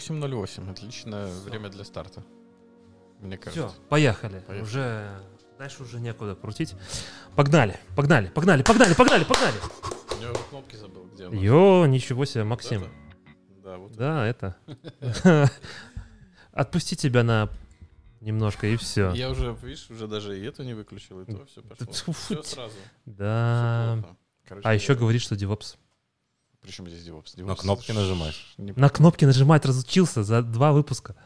8.08. Отличное время для старта. Мне кажется. Все, поехали. Поехали. Уже дальше уже некуда крутить. Погнали, погнали, погнали, погнали, погнали, погнали. Я уже кнопки забыл, где у нас. Йо, ничего себе, Вот Максим. это? Да, вот. Да, это. Отпусти тебя на немножко и все. Я уже, видишь, уже даже и эту не выключил, и то все пошло. Все сразу. Да. Короче, А еще говорит, что DevOps. Причем здесь DevOps? На DevOps кнопки ш- нажимаешь. не- На кнопки нажимать разучился за два выпуска.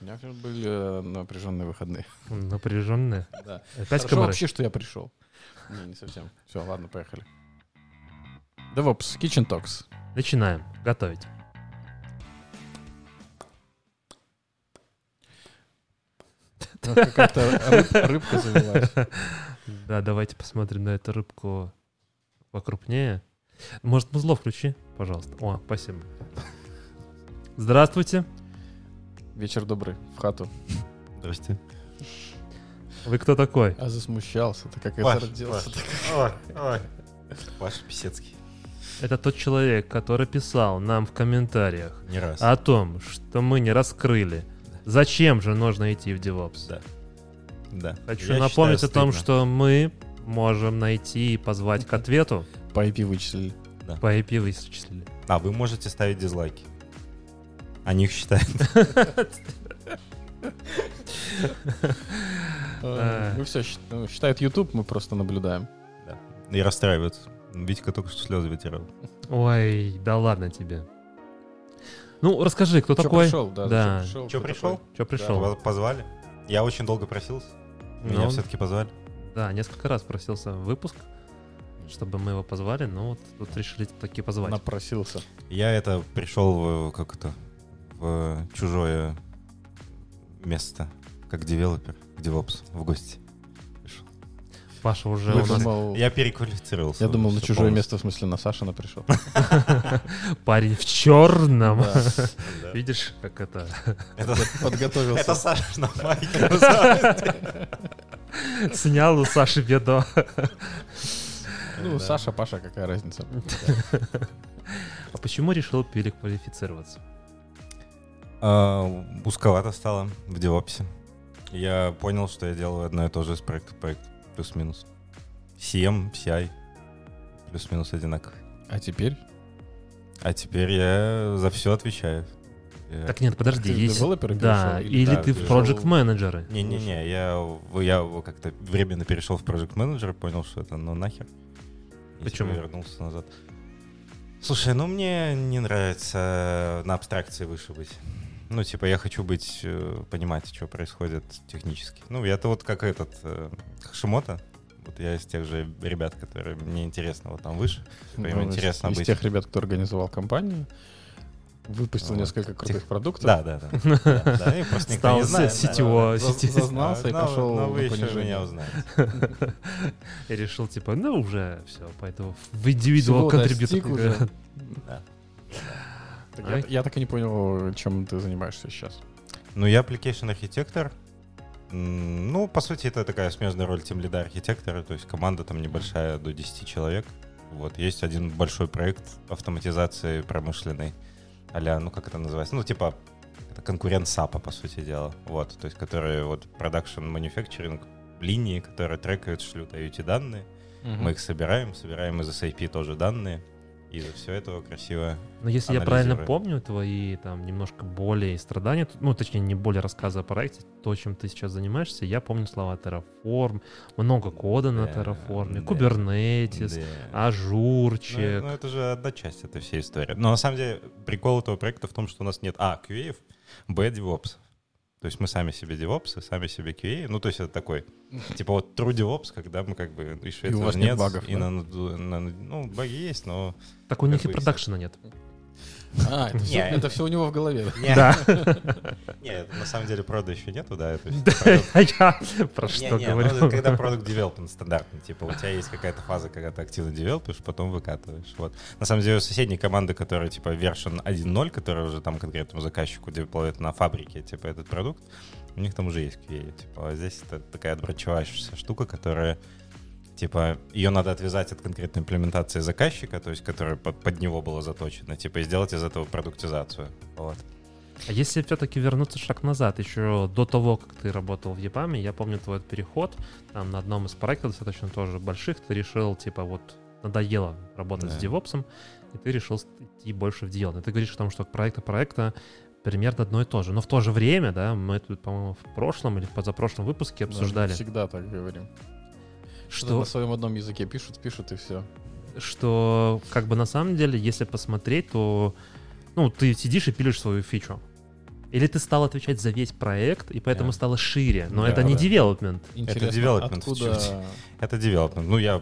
У меня вчера были э, напряженные выходные. Напряженные. Да. Опять Хорошо вообще, что я пришел. Не, не совсем. Все, ладно, поехали. DevOps, Kitchen Talks. Начинаем готовить. Ну, Какая-то рыб- рыбка завелась. Да, давайте посмотрим на эту рыбку покрупнее. Может, музло включи, пожалуйста. О, спасибо. Здравствуйте. Вечер добрый, в хату. Здрасте. Вы кто такой? А засмущался, ты как я Паш, зарделся. Паш. Ой, ой. Паша Писецкий. Это тот человек, который писал нам в комментариях Не раз. о том, что мы не раскрыли. Зачем же нужно идти в DevOps? Да. Да. Хочу Я напомнить считаю, о том, стыдно. что мы можем найти и позвать к ответу. По IP вычислили. По IP вычислили. А, вы можете ставить дизлайки. Они их считают. Мы все считает YouTube, мы просто наблюдаем. Да. И расстраиваются. Витька только что слезы вытирал. Ой, да ладно тебе. Ну, расскажи, кто Чё такой? пришел, да. Да. Че, кто пришел? Че пришел? Вас Позвали? Я очень долго просился. Меня Ну, все-таки позвали. Да, несколько раз просился в выпуск, чтобы мы его позвали, но вот тут решили таки позвать. Напросился. Я это пришел в, как это, в чужое место, как девелопер, девопс, в гости. Пришел. Паша уже Я у нас думал, Я переквалифицировался. я думал, на чужое полностью. место, в смысле, на Сашина пришел. парень в черном. Видишь, как это Это, Подготовился. это Саша на майке. снял у Саши бедо. Ну, Да. Саша, Паша, какая разница? А почему решил переквалифицироваться? А, Узковато стало в девопсе. Я понял, что я делаю одно и то же с проекта в проект. Плюс-минус. CM, CI. Плюс-минус одинаковый. А теперь? А теперь я за все отвечаю. Я- Так нет, подожди, Ты есть... девелоперы Да, перешел? или да, ты в project менеджеры Не-не-не, я, я как-то временно перешел в Project Manager, понял, что это ну нахер. Почему? вернулся назад. Слушай, ну мне не нравится на абстракции выше быть. Ну, типа, я хочу быть, э, понимать, что происходит технически. Ну, я-то вот как этот э, Хашимота. Вот я из тех же ребят, которые мне интересно вот там выше. Типа, им Ну, интересно из, из быть. тех ребят, кто организовал компанию, выпустил Вот. несколько крутых продуктов. Да, да, да. Да, да, и просто никто Стал не знает. с- да. сетево- За- сети- Зазнался и Но- пошел но на вы еще меня узнаете. и решил, типа, ну уже все, пойду в. Да. Так Ай. я, я так и не понял, чем ты занимаешься сейчас. Ну, я application архитектор. Ну, по сути, это такая смежная роль тем лида архитектора, то есть команда там небольшая, до 10 человек. Вот, есть один большой проект автоматизации промышленной, а ну, как это называется? Ну, типа, это конкурент САПа, по сути дела. Вот, то есть, которые вот production manufacturing линии, которые трекают, шлют IoT данные. Мы их собираем, собираем из SAP тоже данные. И за все это красиво Но если я правильно помню твои там немножко боли и страдания, ну, точнее, не более рассказа о проекте, то, чем ты сейчас занимаешься, я помню слова Terraform, много кода на Terraform, да. Kubernetes, Да. ажурчик. Ну, ну, это же одна часть этой всей истории. Но на самом деле прикол этого проекта в том, что у нас нет А, QA, Б, DevOps. То есть мы сами себе DevOps, сами себе QA. Ну, то есть это такой, типа вот true DevOps, когда мы как бы еще И у этого вас нет багов, и да? на- на- ну, баги есть, но... так у них и продакшена нет. А, это, все, это все у него в голове. Да. не, на самом деле прода еще нету, да. а я про что ну, говорю. это когда продукт девелопмент стандартный, типа у тебя есть какая-то фаза, когда ты активно девелопишь, потом выкатываешь. Вот. На самом деле у соседней команды, которая типа version 1.0, которая уже там конкретному заказчику деплоит на фабрике, типа этот продукт, у них там уже есть QA. Типа, а здесь это такая отбрачевающаяся штука, которая типа, ее надо отвязать от конкретной имплементации заказчика, то есть, которая под, под него была заточена, типа, и сделать из этого продуктизацию. Вот. А если все-таки вернуться шаг назад, еще до того, как ты работал в Епаме, я помню твой переход, там на одном из проектов, достаточно тоже больших, ты решил, типа, вот, надоело работать Да. с DevOps, и ты решил идти больше в дело. Ты говоришь о том, что от проекта проекта примерно одно и то же. Но в то же время, да, мы тут, по-моему, в прошлом или в позапрошлом выпуске Да, обсуждали, Всегда так говорим. Что На своем одном языке пишут, пишут и все. что как бы на самом деле, если посмотреть, то ну, ты сидишь и пилишь свою фичу. Или ты стал отвечать за весь проект, и поэтому Да. стало шире. Но Да, это не да. development. Интересно, development откуда... Это development. Ну, я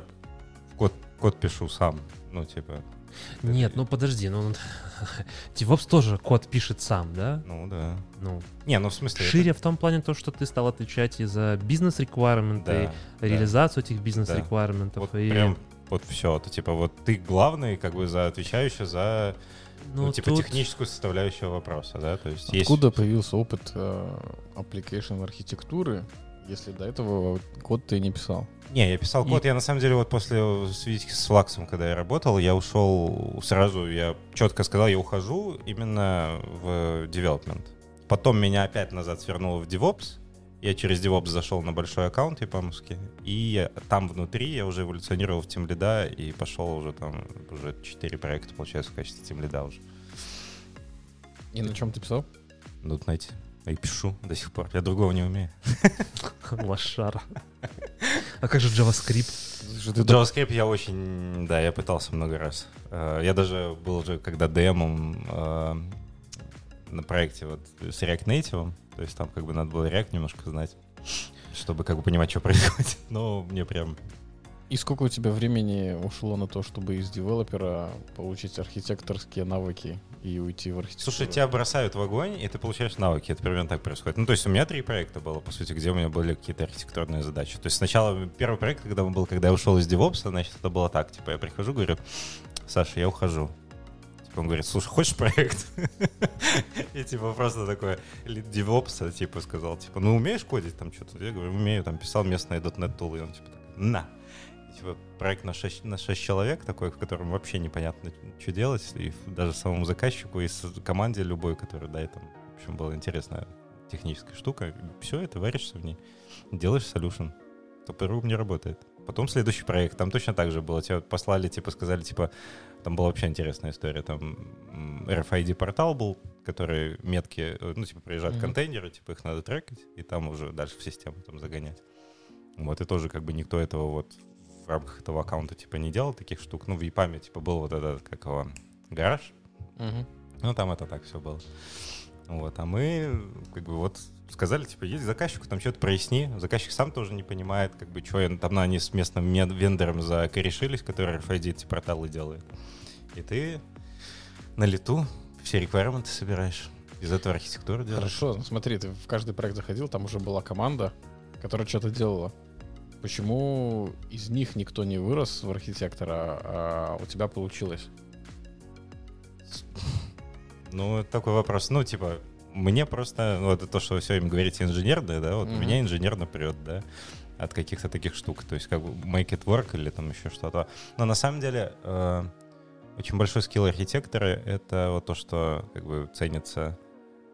код, код пишу сам. Ну, типа, Нет, ну подожди, ну DevOps тоже код пишет сам, да? ну да. Ну, Не, ну в смысле... это- шире в том плане то, что ты стал отвечать и за бизнес-реквайрменты, Да, да. реализацию этих бизнес-реквайрментов. Вот и... прям вот все. Это типа вот ты главный, как бы за отвечающий за ну, ну, типа тут- техническую составляющую вопроса, да? То есть есть Откуда появился опыт э, application архитектуры, если до этого код ты не писал? Не, я писал И- код. Я на самом деле вот после с, видите, с Флаксом, когда я работал, я ушел сразу, я четко сказал, я ухожу именно в development. Потом меня опять назад свернуло в DevOps. Я через DevOps зашел на большой аккаунт япамовский, и там внутри я уже эволюционировал в Team Lead и пошел уже там, уже 4 проекта, получается, в качестве Team Lead уже. И на чем ты писал? Ну, знаете, и пишу до сих пор. Я другого не умею. Лошара. А как же JavaScript? JavaScript я очень, да, я пытался много раз. Э, Я даже был же, когда демом э, на проекте вот с React Native, то есть там как бы надо было React немножко знать, чтобы как бы понимать, что происходит. Но мне прям... И сколько у тебя времени ушло на то, чтобы из девелопера получить архитекторские навыки и уйти в архитектуру? Слушай, тебя бросают в огонь, и ты получаешь навыки. Это примерно так происходит. Ну, то есть у меня три проекта было, по сути, где у меня были какие-то архитектурные задачи. То есть сначала первый проект, когда был, когда я ушел из DevOps, значит, это было так. Типа я прихожу, говорю, Саша, я ухожу. Типа он говорит, слушай, хочешь проект? И типа просто лид DevOps, типа сказал, типа, ну умеешь кодить там что-то? Я говорю, умею, там писал местные .NET тулы. И он типа, на. Типа проект на 6, на 6 человек такой, в котором вообще непонятно, что делать. И даже самому заказчику, и команде любой, которая, да, и там, в общем, была интересная техническая штука. Все это варишься в ней, делаешь solution. Топорум не работает. Потом следующий проект, там точно так же было. Тебя послали, типа, сказали, типа, там была вообще интересная история. Там RFID-портал был, который метки, э, ну, типа, приезжают Мгм. контейнеры, типа, их надо трекать, и там уже дальше в систему там загонять. Вот, и тоже как бы никто этого вот в рамках этого аккаунта, типа, не делал таких штук. Ну, в EPAM, типа, был вот этот, как его, гараж, Мгм. ну, там это так все было. Вот, а мы, как бы, вот сказали, типа, есть заказчику, там что-то проясни. Заказчик сам тоже не понимает, как бы, что там ну, они с местным вендором закорешились, который RFID эти порталы делает. И ты на лету все реквайрменты собираешь. Из этого архитектуру делаешь. Хорошо, ну смотри, ты в каждый проект заходил, там уже была команда, которая что-то делала. Почему из них никто не вырос в архитектора, а у тебя получилось? Ну, такой вопрос. Ну, типа, мне просто, ну, это то, что вы все время говорите инженерное, да, вот Мгм. меня инженерно прет, да, от каких-то таких штук. То есть, как бы make it work или там еще что-то. Но на самом деле, э, очень большой скилл архитектора — это вот то, что как бы ценится,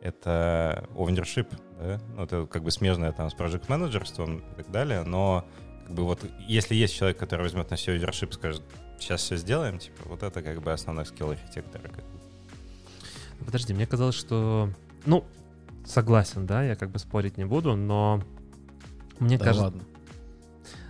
это ownership, да, ну, это как бы смежное там с project менеджерством и так далее, но как бы вот если есть человек, который возьмет на себя ownership, скажет, сейчас все сделаем, типа, вот это как бы основной скилл архитектора. бы. Подожди, мне казалось, что... Ну, согласен, да, я как бы спорить не буду, но мне Да кажется, ладно.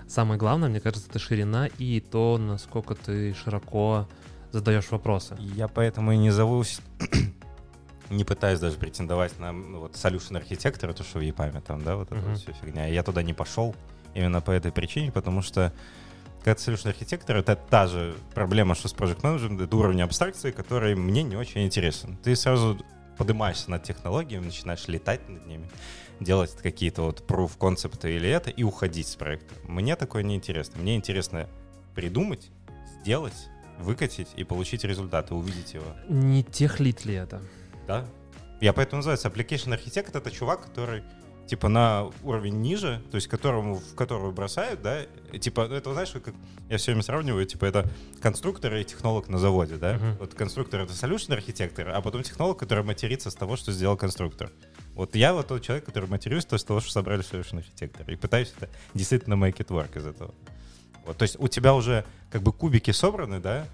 самое главное, мне кажется, это ширина и то, насколько ты широко задаешь вопросы. Я поэтому и не зовусь, не пытаюсь даже претендовать на ну, вот solution архитектора, то, что в EPAM там, да, вот эта Мгм. вот вся фигня. Я туда не пошел именно по этой причине, потому что когда ты solution архитектор, это та же проблема, что с project management, это уровень абстракции, который мне не очень интересен. Ты сразу поднимаешься над технологиями, начинаешь летать над ними, делать какие-то вот proof концепты или это, и уходить с проекта. Мне такое не интересно. Мне интересно придумать, сделать, выкатить и получить результат, и увидеть его. Не тех лит ли это? Да. Я поэтому называется application архитектор это чувак, который типа на уровень ниже, то есть которому, в которого бросают, да, типа, ну, это знаешь, как я все время сравниваю, типа, это конструктор и технолог на заводе, да, Мгм. вот конструктор это solution архитектор, а потом технолог, который матерится с того, что сделал конструктор. Вот я вот тот человек, который матерюсь то с того, что собрали solution архитектор, и пытаюсь это действительно make it work из этого. Вот, то есть у тебя уже как бы кубики собраны, да,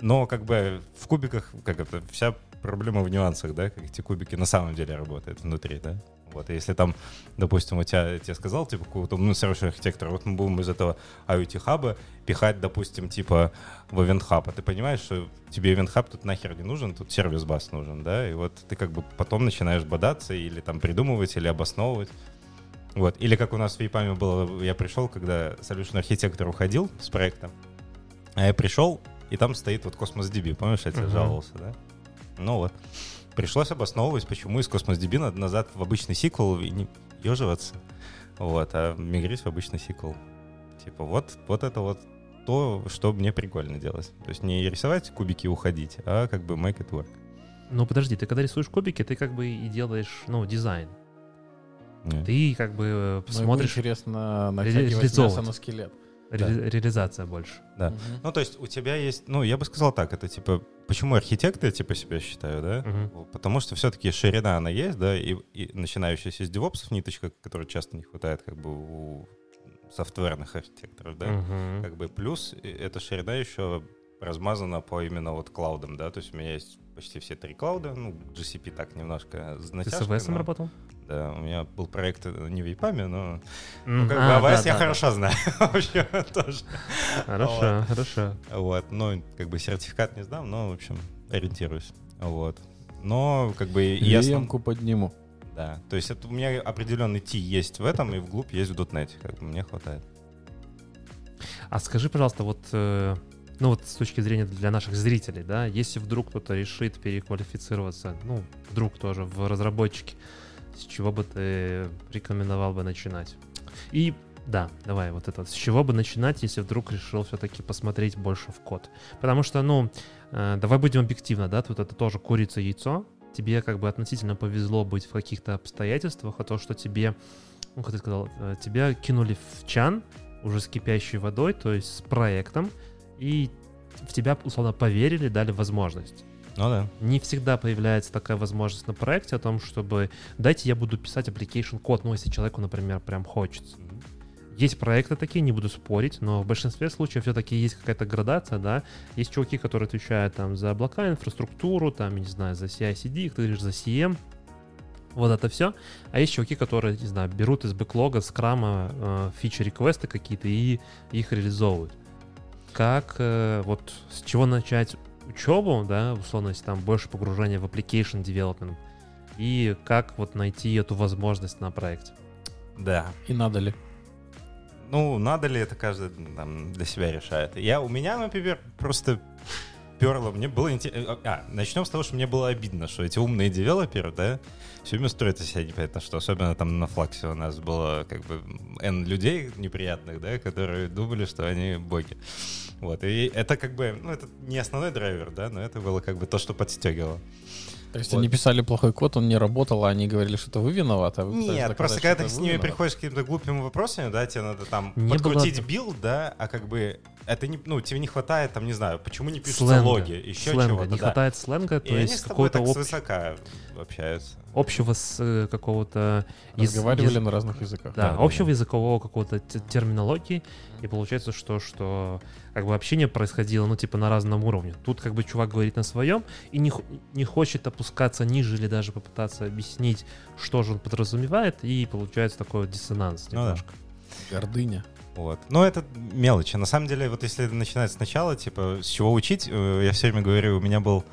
но как бы в кубиках, как это, вся проблема в нюансах, да, как эти кубики на самом деле работают внутри, да. Вот, и если там, допустим, у тебя, тебе сказал, типа, какого-то, ну, совершенно архитектора, вот мы будем из этого IoT-хаба пихать, допустим, типа, в Event Hub, а ты понимаешь, что тебе Event Hub тут нахер не нужен, тут сервис-бас нужен, да, и вот ты как бы потом начинаешь бодаться или там придумывать, или обосновывать. Вот. Или как у нас в EPAM было, я пришел, когда solution архитектор уходил с проекта, а я пришел, и там стоит вот Cosmos DB, помнишь, я тебе Мгм. жаловался, да? Ну вот. Пришлось обосновывать, почему из Cosmos DB надо назад в обычный сиквел и не еживаться, вот, а мигрить в обычный сиквел. Типа вот, вот это вот то, что мне прикольно делать. То есть не рисовать кубики и уходить, а как бы make it work. Ну подожди, ты когда рисуешь кубики, ты как бы и делаешь, ну, дизайн. Не. Ты как бы э, ему смотришь интересно натягивать мясо на скелет. Ре- реализация больше. Да. Мгм. Ну, то есть у тебя есть, ну, я бы сказал так, это типа, почему архитекты, я типа себя считаю, да? Мгм. Потому что все-таки ширина она есть, да, и, и начинающаяся с девопсов ниточка, которой часто не хватает как бы у софтверных архитекторов, да? Мгм. Как бы плюс э, эта ширина еще размазана по именно вот клаудам, да, то есть у меня есть почти все три клауда, ну, GCP так немножко с Ты с AWS но- работал? Да, у меня был проект э, не в EPAM, но ну, как а, бы да, я да, хорошо знаю вообще тоже. Хорошо, хорошо. Вот, ну, как бы сертификат не сдам, но, в общем, ориентируюсь. Вот. Но, как бы, я... VM-ку подниму. Да, то есть это у меня определенный T есть в этом, и вглубь есть в .NET, как бы мне хватает. А скажи, пожалуйста, вот, э, ну вот с точки зрения для наших зрителей, да, если вдруг кто-то решит переквалифицироваться, ну, вдруг тоже в разработчике, с чего бы ты рекомендовал бы начинать? И да, давай вот это. С чего бы начинать, если вдруг решил все-таки посмотреть больше в код? Потому что, ну, э, давай будем объективно, да, тут это тоже курица-яйцо. Тебе как бы относительно повезло быть в каких-то обстоятельствах, а то, что тебе, ну, как ты сказал, э, тебя кинули в чан уже с кипящей водой, то есть с проектом, и в тебя, условно, поверили, дали возможность. Ну да. Не всегда появляется такая возможность на проекте о том, чтобы дайте я буду писать application код, ну, если человеку, например, прям хочется. Есть проекты такие, не буду спорить, но в большинстве случаев все-таки есть какая-то градация, да. Есть чуваки, которые отвечают там за облака, инфраструктуру, там, не знаю, за CI-CD, ты говоришь за CM, вот это все. А есть чуваки, которые, не знаю, берут из бэклога, скрама э, фичи-реквесты какие-то и их реализовывают. Как, э, вот, с чего начать учебу, да, условно, если там больше погружения в application development, и как вот найти эту возможность на проекте? Да. И надо ли? Ну, надо ли это каждый там, для себя решает. Я, у меня, например, просто перло, мне было интересно... А, начнем с того, что мне было обидно, что эти умные девелоперы, да, все время строят из себя непонятно что. Особенно там на флаксе у нас было как бы N людей неприятных, да, которые думали, что они боги. Вот, и это как бы, ну, это не основной драйвер, да, но это было как бы то, что подстегивало. То есть Вот. они писали плохой код, он не работал, а они говорили, что это вы виноваты. а вы Нет, доказать, просто когда ты с ними виноваты. приходишь к каким-то глупыми вопросами, да, тебе надо там Не подкрутить было- билд, да, а как бы это не, ну, тебе не хватает, там, не знаю, почему не пишутся Сленга. логи, еще Сленга. чего-то, Не да. хватает сленга, И то они есть какого-то об- свысока общаются. общего с э, какого-то Разговаривали яз- на разных языках. Да, Да, общего да. языкового какого-то те- терминологии, и получается, что, что как бы общение происходило, ну, типа, на разном уровне. Тут как бы чувак говорит на своем и не, не хочет опускаться ниже или даже попытаться объяснить, что же он подразумевает, и получается такой вот диссонанс Ну да. немножко. Гордыня. Вот. Но это мелочи. На самом деле, вот если начинать сначала, типа, с чего учить, э, я все время говорю, у меня был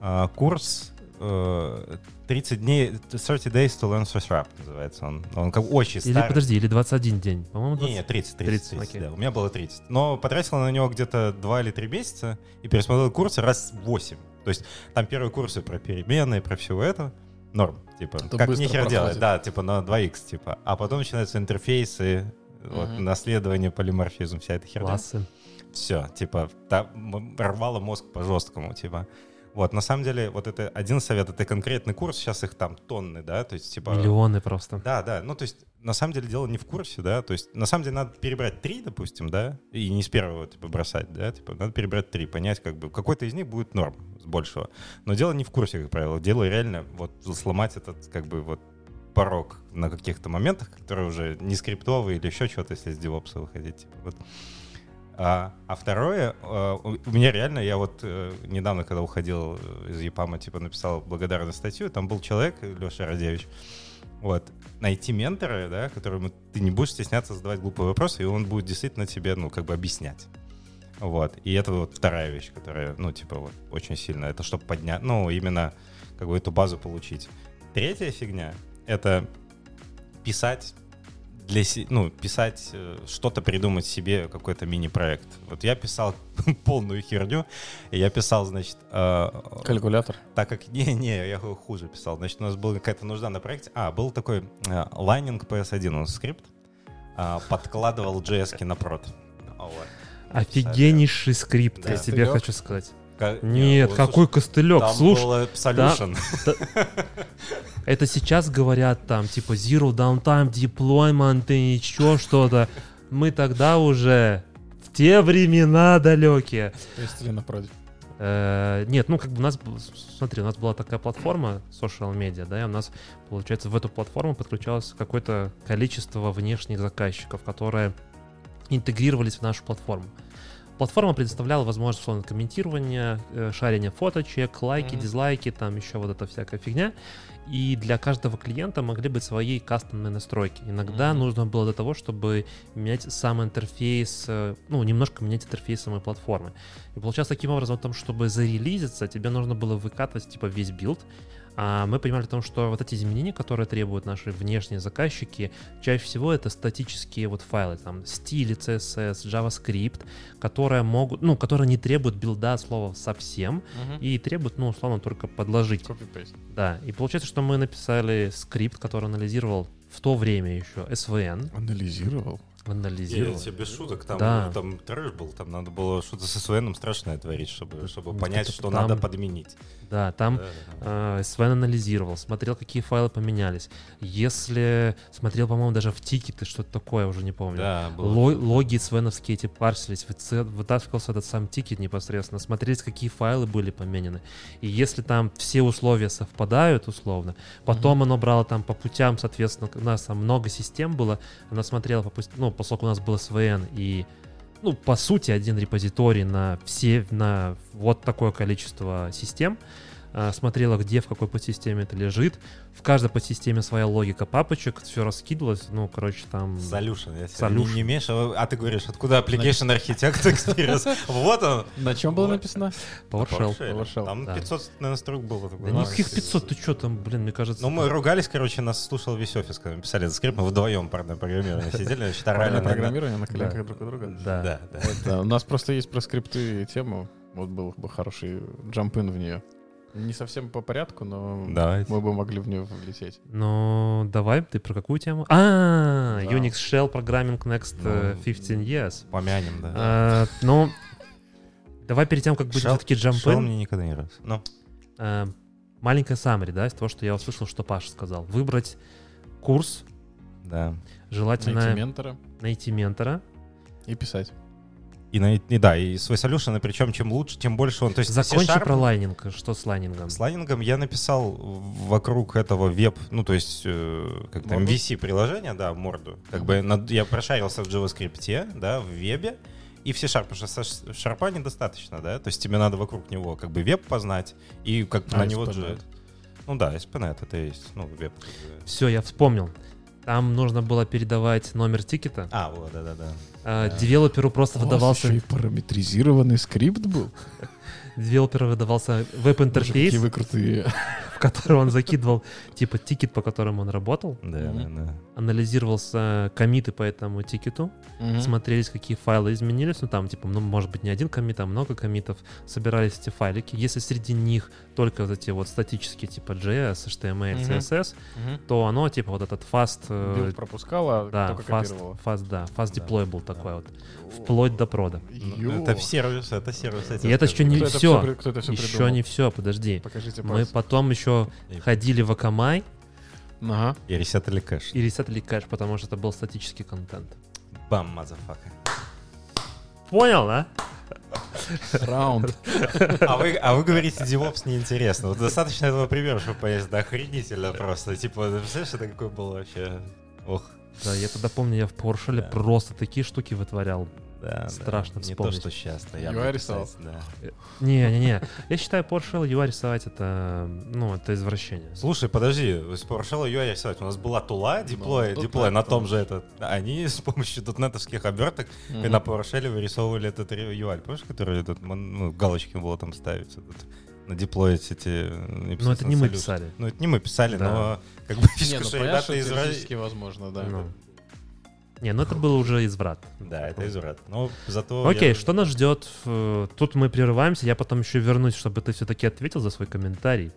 а, курс э, 30 дней, 30 days to learn Swiss называется он. Он как очень Или, старый. подожди, или 21 день, по-моему, 20. Не, 30, 30, 30, 30, окей. да. У меня было 30. Но потратил на него где-то 2 или 3 месяца и пересмотрел курсы раз 8. То есть там первые курсы про переменные, про всего этого. Норм, типа, Это как нихер делать, да, типа на 2х, типа. А потом начинаются интерфейсы, вот, Мгм. наследование, полиморфизм, вся эта херня. Классы. Все, типа, там рвало мозг по жесткому, типа. Вот, на самом деле, вот это один совет, это конкретный курс, сейчас их там тонны, да, то есть, типа... Миллионы просто. Да, да, ну, то есть, на самом деле, дело не в курсе, да, то есть, на самом деле, надо перебрать три, допустим, да, и не с первого, типа, бросать, да, типа, надо перебрать три, понять, как бы, какой-то из них будет норм с большего. Но дело не в курсе, как правило, дело реально вот сломать этот, как бы, вот порог на каких-то моментах, которые уже не скриптовые или еще что-то, если с девопса выходить, типа, вот. А, а второе, э, у у меня реально, я вот э, недавно, когда уходил э, из ЕПАМа, типа написал благодарную статью, там был человек, Леша Радевич, вот, найти ментора, да, которому ты не будешь стесняться задавать глупые вопросы, и он будет действительно тебе, ну, как бы объяснять. Вот, и это вот вторая вещь, которая, ну, типа, вот, очень сильно, это чтобы поднять, ну, именно, как бы, эту базу получить. Третья фигня — это писать для ну, писать, э, что-то придумать себе, какой-то мини-проект. Вот я писал полную херню, и я писал, значит, э, Калькулятор. так как... Не-не, я ху- хуже писал. Значит, у нас была какая-то нужда на проекте. А, был такой э, лайнинг PS1, у нас скрипт, а, подкладывал JS на прод. Вот. Офигеннейший скрипт, Да. я тебе хочу сказать. Нет, не, какой слушай, костылек, Там слушай. было Solution. Это сейчас говорят там, типа, Zero Downtime Deployment и еще что-то. Мы тогда уже в те времена далекие. Тестили на проде. Э, Нет, ну как бы у нас, смотри, у нас была такая платформа social media, да, и у нас, получается, в эту платформу подключалось какое-то количество внешних заказчиков, которые интегрировались в нашу платформу. Платформа предоставляла возможность условно комментирования, э, шарения фоточек, лайки, Мгм. дизлайки, там еще вот эта всякая фигня. И для каждого клиента могли быть свои кастомные настройки. Иногда Мгм. нужно было для того, чтобы менять сам интерфейс, э, ну, немножко менять интерфейс самой платформы. И получалось таким образом, о том, чтобы зарелизиться, тебе нужно было выкатывать типа весь build. А мы понимали о том, что вот эти изменения, которые требуют наши внешние заказчики, чаще всего это статические вот файлы, там стили, CSS, JavaScript, которые могут, ну, которые не требуют build а слова совсем и требуют, ну, условно, только подложить. Copy-paste. Да, и получается, что мы написали скрипт, который анализировал в то время еще SVN, Анализировал. Анализировал. Я тебе без шуток, там, Да. там трэш был, там надо было что-то с SVN страшное творить, чтобы, чтобы Вот понять, это что там- надо подменить. Да, там Да, да. э, SVN анализировал, смотрел, какие файлы поменялись. Если смотрел, по-моему, даже в тикеты, что-то такое, уже не помню. Да, было. Ло- логи свеновские эти парсились, вытаскивался этот сам тикет непосредственно, смотрелись, какие файлы были поменены. И если там все условия совпадают условно, потом оно брало там по путям, соответственно, у нас там много систем было, оно смотрело, по ну, поскольку у нас было SVN и ну, по сути, один репозиторий на все, на вот такое количество систем, а, смотрела, где, в какой подсистеме это лежит. В каждой подсистеме своя логика папочек, все раскидывалось, ну, короче, там... Solution, я Solution. Не, не имеешь, а а ты говоришь, откуда Application Architect Experience? Вот он. На чем было написано? PowerShell. PowerShell. Там Да. 500, наверное, строк было. Да такое. никаких 500, ты что там, блин, мне кажется... Ну, мы ругались, короче, нас слушал весь офис, когда мы писали этот скрипт, мы вдвоем парное программирование сидели, значит, орали Парное на- программирование на коленках друг у друга. Да. Да, у нас просто есть про скрипты тема. Вот был бы хороший джампин в нее. Не совсем по порядку, но Давайте. мы бы могли в нее влететь. Ну, давай, ты про какую тему? А, Да. Unix Shell Programming Next э, Ну, 15 Years. Помянем, да. А, Ну, давай перед тем, как будет Shell- все-таки Shell джампин, мне никогда не раз. Ну, э, маленькая summary, да, из того, что я услышал, что Паша сказал. Выбрать курс, да. желательно Найти ментора найти ментора, и писать. И, на, и да, и свой solution, и причем чем лучше, тем больше он. То есть Закончи про лайнинг. Что с лайнингом? С лайнингом я написал вокруг этого веб, ну то есть э, как там? VC приложение, да, морду. Как бы над- я прошарился в JavaScript, да, в вебе и в C-Sharp, потому что шарпа недостаточно, да, то есть тебе надо вокруг него как бы веб познать и как А, на него же. Ну да, ASP.NET это и есть, ну веб. Все, я вспомнил. Там нужно было передавать номер тикета. А, вот, да-да-да. А, Да. Девелоперу просто вас выдавался, еще и параметризированный скрипт был? девелоперу выдавался веб-интерфейс, Какие вы крутые. Который он закидывал, типа, тикет, по которому он работал, Да, да, да. анализировался комиты по этому тикету, смотрелись, какие файлы изменились, ну там, типа, ну, может быть, не один комит, а много комитов, собирались эти файлики. Если среди них только вот эти вот статические, типа JS, HTML. CSS, то оно, типа, вот этот fast, э, Билд пропускала, да, только fast, fast, да, fast Да. deployable такой вот, вплоть до прода. Ну, Это в сервис, это сервис. И это еще не это все Еще не все, подожди. Покажите Мы потом еще И- ходили в Акамай Ага. И ресетали кэш. и ресетали кэш, потому что это был статический контент. Бам, motherfucker. Понял, да? Раунд. А вы, а вы говорите, DevOps неинтересно. Вот достаточно этого примера, чтобы понять, да охренительно просто. Типа, ты представляешь, это какое было вообще... Ох, Да, я тогда помню, я в PowerShell Да. просто такие штуки вытворял. Да. Страшно да. Не вспомнить. то, что сейчас. Я UI бы рисовал? да. Не-не-не. Я считаю, PowerShell UI рисовать это, ну, это извращение. Слушай, подожди, с PowerShell UI рисовать. У нас была тула, диплой, тут диплой так, на том же этот. Они с помощью дотнетовских оберток и на PowerShell вырисовывали этот UI. Помнишь, который этот, ну, галочки было там ставить? этот, на диплоить эти... Но это не мы писали. Ну, это не мы писали, Да. но как бы Не, фишка, ну что понятно, ребята из теоретически возможно, да. Ну. Не, ну это было уже изврат. Да, это изврат. Но зато... Окей, я- что нас ждет? Э, Тут мы прерываемся, я потом еще вернусь, чтобы ты все-таки ответил за свой комментарий.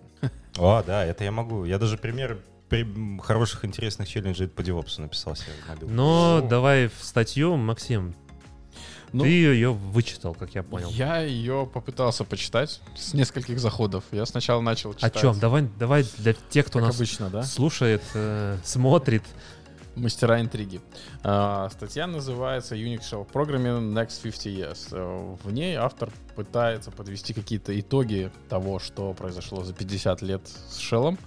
О, да, это я могу. Я даже пример при- хороших, интересных челленджей по DevOps написал себе. Но О. давай в статью, Максим, Ну, ты ее вычитал, как я понял. Я ее попытался почитать с нескольких заходов. Я сначала начал О читать. чем? Давай, давай для тех, кто Как нас обычно, да? слушает, э, смотрит. Мастера интриги. А, статья называется Unix Shell Programming Next 50 Years. Э, В ней автор пытается подвести какие-то итоги того, что произошло за 50 лет с Shell,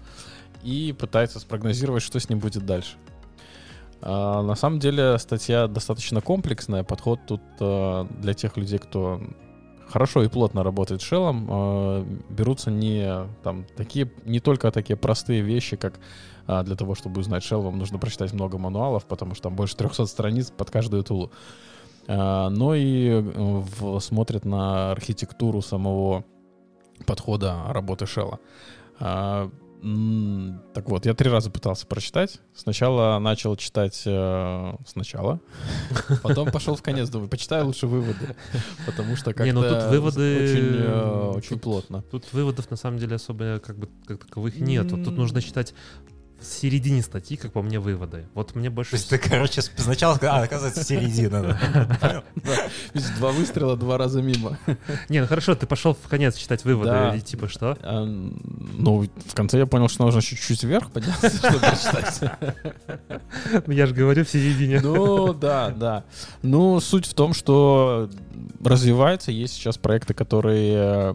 и пытается спрогнозировать, что с ним будет дальше. А, на самом деле статья достаточно комплексная. Подход тут э, для тех людей, кто хорошо и плотно работает с Shell, э, берутся не, там, такие, не только такие простые вещи, как а, для того, чтобы узнать Shell, вам нужно прочитать много мануалов, потому что там больше 300 страниц под каждую тулу. А, но и э, в- смотрят на архитектуру самого подхода работы Shell. А, так вот, я три раза пытался прочитать. Сначала начал читать э, сначала, потом пошел в конец, думаю, почитаю лучше выводы, потому что как-то Не, ну тут выводы- очень, э, очень плотно. Тут выводов на самом деле особо как бы как таковых нет. Тут, тут нужно читать в середине статьи, как по мне, выводы. Вот мне больше... То есть ты, короче, сначала... А, оказывается, середина. Два выстрела, два раза мимо. Не, ну хорошо, ты пошел в конец читать выводы, и типа что? А, Ну, в конце я понял, что нужно чуть-чуть вверх подняться, чтобы прочитать. Ну, Я же говорю в середине. Ну, да, да. Ну, суть в том, что развивается. Есть сейчас проекты, которые э,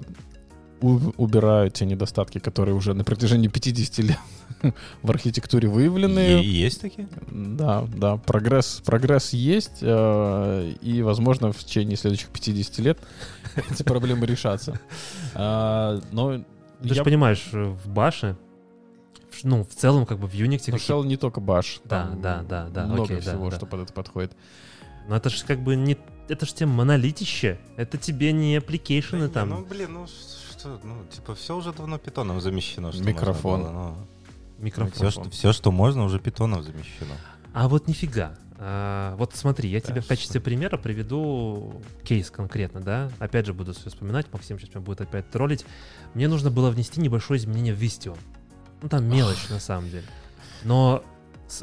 у- убирают те недостатки, которые уже на протяжении 50 лет в архитектуре И выявлены. есть такие? Да, да, прогресс, прогресс есть, э, и, возможно, в течение следующих 50 лет эти проблемы решатся. А, Но Ты же я понимаешь, э, в Баше, в- ну, в целом, как бы в Unity... Ну, Shell не только баш. Да, да, да, да, Много окей, да, всего, да. что под это подходит. Но это же как бы не... Это же тебе монолитище. Это тебе не аппликейшены Да не, там. Ну, блин, ну что, ну, типа, все уже давно питоном замещено. что Микрофон. было, Микрофон. Все, что, все, что можно, уже питоном замещено. А вот нифига. А, вот смотри, я тебе Да, в качестве примера приведу кейс конкретно, да. Опять же буду все вспоминать, Максим сейчас меня будет опять троллить. Мне нужно было внести небольшое изменение в в Istio. Ну там мелочь на самом деле. Но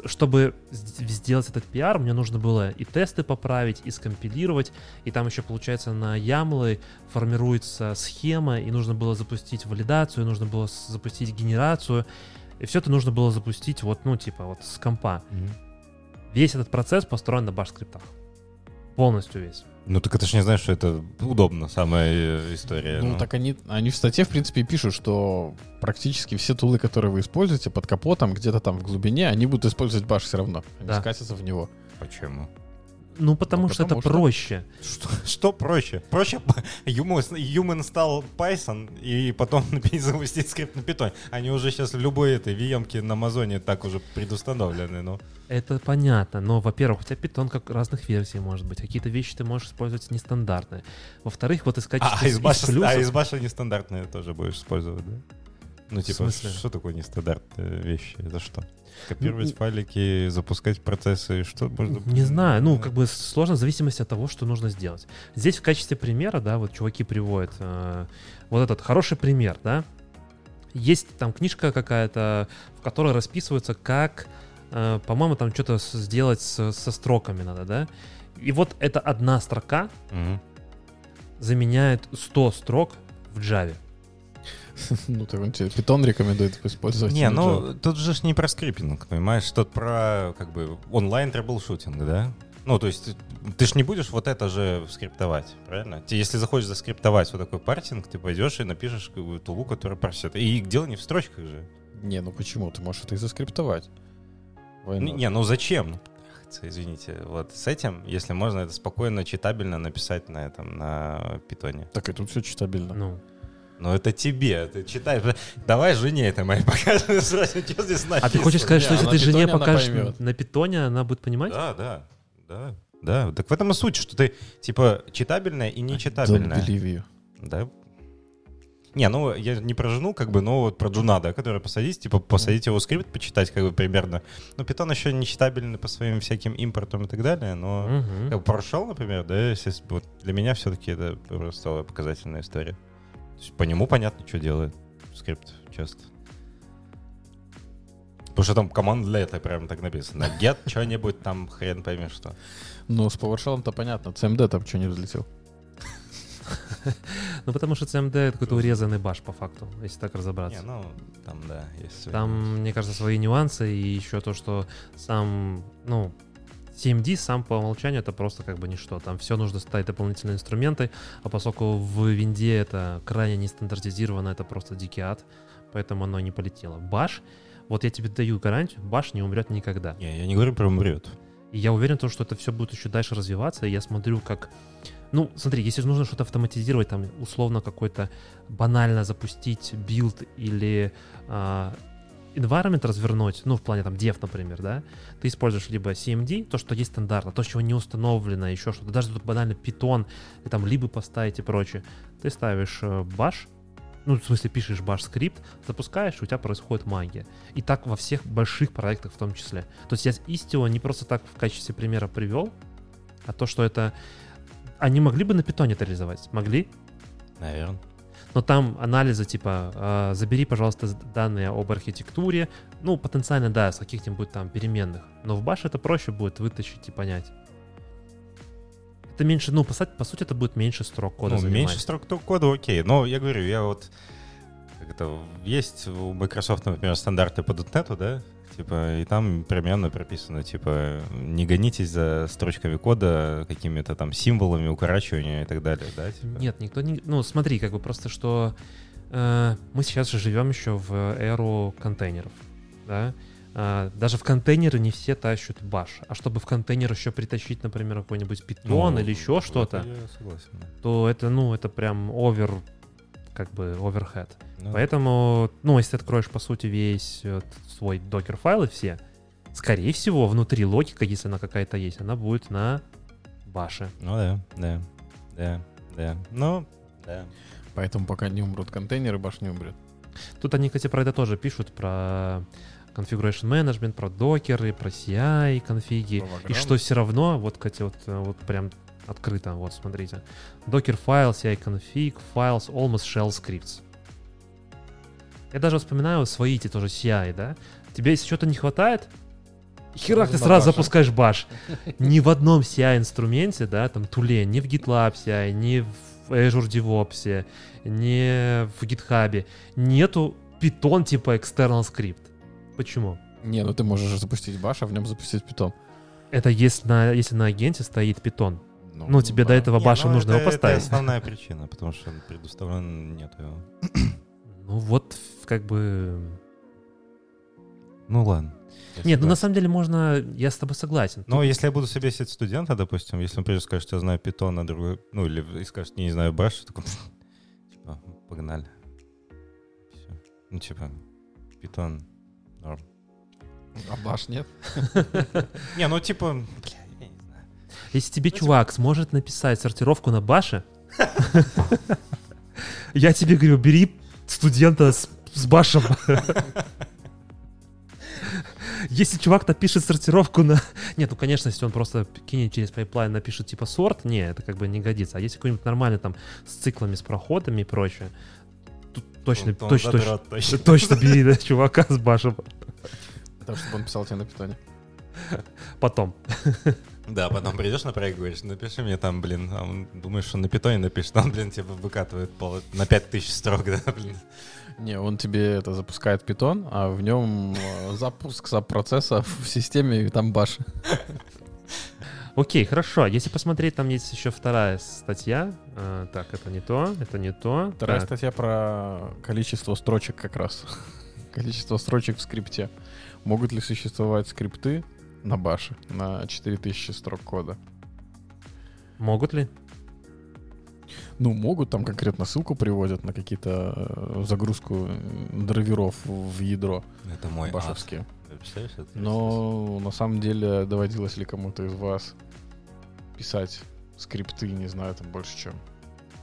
чтобы сделать этот пиар, мне нужно было и тесты поправить, и скомпилировать, и там еще, получается, на ямлы формируется схема, и нужно было запустить валидацию, нужно было запустить генерацию, и все это нужно было запустить вот, ну, типа, вот с компа. Весь этот процесс построен на баш-скриптах. Полностью весь. Ну так это ж не знаешь, что это удобно, самая э, история. Ну, так они, они в статье, в принципе, пишут, что практически все тулы, которые вы используете под капотом, где-то там в глубине, они будут использовать баш все равно. Они Да. скатятся в него. Почему? Ну, потому Ну, что потому это что- проще. Что, что проще? Проще Human, стал Python и потом запустить скрипт на Python. Они уже сейчас в любой этой VM на Амазоне так уже предустановлены. Ну. Это понятно, но, во-первых, у тебя питон как разных версий может быть. Какие-то вещи ты можешь использовать нестандартные. Во-вторых, вот А, качества а из из баша, плюсов- а из баша нестандартные тоже будешь использовать, да? Ну, типа, что такое нестандартные вещи? Это что? Копировать файлики, запускать процессы, что можно... Не знаю, ну, как бы сложно в зависимости от того, что нужно сделать. Здесь в качестве примера, да, вот чуваки приводят э, вот этот хороший пример, да. Есть там книжка какая-то, в которой расписывается, как, э, по-моему, там что-то сделать с- со строками надо, да. И вот эта одна строка Мгм. заменяет 100 строк в Java. Ну, так он тебе питон рекомендует использовать. Не, ну тут же не про скриппинг, понимаешь, тут про как бы онлайн трэблшутинг, да? Ну, то есть ты ж не будешь вот это же скриптовать, правильно? Ты, если захочешь заскриптовать вот такой парсинг, ты пойдешь и напишешь как бы тулу, которая парсит. И дело не в строчках же. Не, ну почему? Ты можешь это и заскриптовать. Не, not? не, ну зачем? Ну, Извините, вот с этим, если можно это спокойно, читабельно написать на этом, на питоне. Так и тут все читабельно. Ну, Но это тебе, ты читаешь. Давай жене это моей покажем сразу, что здесь а ты хочешь сказать, что если ты жене покажешь на питоне, она будет понимать? Да, да, да, да. Так в этом и суть, что ты типа читабельная и Don't нечитабельная. you. Да. Не, ну я не про жену, как бы, но вот про Джуна, да, который посадить, типа посадить его скрипт, почитать, как бы примерно. Ну, питон еще не читабельный по своим всяким импортам и так далее, но Мгм. как бы прошел, например, да, если вот для меня все-таки это просто показательная история. То есть по нему понятно, что делает скрипт часто. Потому что там команда для этого прям так написано. Get что-нибудь там, хрен пойми что. Ну, с PowerShell-то понятно. CMD там что не взлетел. Ну, потому что CMD это какой-то урезанный баш, по факту, если так разобраться. Не, ну, там, да, есть Там, мне кажется, свои нюансы, и еще то, что сам, ну, CMD сам по умолчанию это просто как бы ничто. Там все нужно ставить дополнительные инструменты, а поскольку в винде это крайне не стандартизировано, это просто дикий ад, поэтому оно не полетело. Баш, вот я тебе даю гарантию, баш не умрет никогда. Не, я не говорю про умрет. И я уверен, в том, что это все будет еще дальше развиваться. И я смотрю, как... Ну, смотри, если нужно что-то автоматизировать, там, условно, какой-то банально запустить билд или а, environment развернуть, ну, в плане там dev, например, да, ты используешь либо CMD, то, что есть стандартно, то, чего не установлено, еще что-то, даже тут банально Python, и там либо поставить и прочее. Ты ставишь э, bash, ну, в смысле, пишешь bash скрипт, запускаешь, и у тебя происходит магия. И так во всех больших проектах в том числе. То есть я Istio не просто так в качестве примера привел, а то, что это... Они могли бы на питоне это реализовать? Могли? Наверное. Но там анализы типа э, забери, пожалуйста, данные об архитектуре. Ну, потенциально, да, с каких-нибудь там переменных. Но в Bash это проще будет вытащить и понять. Это меньше, ну, по, сути- по сути, это будет меньше строк кода Ну, занимать. меньше строк кода, окей. Но я говорю, я вот... Это, есть у Microsoft, например, стандарты по .NET, да? Типа, и там примерно прописано, типа, не гонитесь за строчками кода, какими-то там символами, укорачивания и так далее, да? Типа. Нет, никто не... Ну, смотри, как бы просто, что э, мы сейчас же живем еще в эру контейнеров, да? А, даже в контейнеры не все тащат баш. А чтобы в контейнер еще притащить, например, какой-нибудь питон Ну, или еще что-то, то это, ну, это прям овер, как бы, оверхед. Ну, Поэтому, ну, если ты откроешь, по сути, весь э, свой докер-файл и все, скорее всего, внутри логика, если она какая-то есть, она будет на баше. Ну да, да, да, да. Ну, да. Поэтому пока не умрут контейнеры, баш не умрет. Тут они, кстати, про это тоже пишут, про configuration management, про докеры, про CI конфиги. И что все равно, вот, кстати, вот, э, вот прям открыто, вот смотрите. Docker файл, CI config, files, almost shell scripts. Я даже вспоминаю свои эти тоже CI, да? Тебе если что-то не хватает, херак ты сразу запускаешь баш. Ни в одном CI-инструменте, да, там туле, ни в GitLab CI, ни в Azure DevOps, ни в GitHub нету Python типа external script. Почему? Не, ну ты можешь запустить баш, а в нем запустить питон. Это если на, если на агенте стоит Python. Ну, тебе до да. этого Не, баша ну, нужно это- его поставить. Это основная причина, потому что предуставлен нет его. Ну вот, как бы... Ну ладно. Я Нет, ну на согласен. самом деле можно... Я с тобой согласен. Но если я буду собеседовать студента, допустим, если он придет и скажет, что я знаю питон, а другой, ну или и скажет, не, не знаю баш, такой, типа, погнали. Всё. Ну, типа, питон, норм. А баш нет? Не, ну, типа. Если тебе чувак сможет написать сортировку на баше, я тебе говорю, бери студента с, с bash 'ем. Если чувак напишет сортировку на... Нет, ну, конечно, если он просто кинет через пайплайн, напишет типа sort, не, это как бы не годится. А если какой-нибудь нормальный там с циклами, с проходами и прочее, тут точно, Он- он точно, точно, точно. точно бери да, чувака с bash 'ем. Так, чтобы он писал тебе на питоне. Потом. Да, потом придешь на проект, говоришь, напиши мне там, блин, а он думаешь, что на питоне напишет, он, блин, тебе выкатывает пол- на 5000 строк, да, блин. Не, он тебе это запускает питон, а в нем э, запуск саб-процесса в системе, и там баш. Окей, хорошо. Если посмотреть, там есть еще вторая статья. А, так, это не то, это не то. Вторая Так, статья про количество строчек как раз. количество строчек в скрипте. Могут ли существовать скрипты на баше на 4000 строк кода? Могут ли? Ну, могут, там конкретно ссылку приводят на какие-то э, загрузку э, драйверов в ядро Это мой ад. башевские. Это Но на самом деле доводилось ли кому-то из вас писать скрипты, не знаю, там больше, чем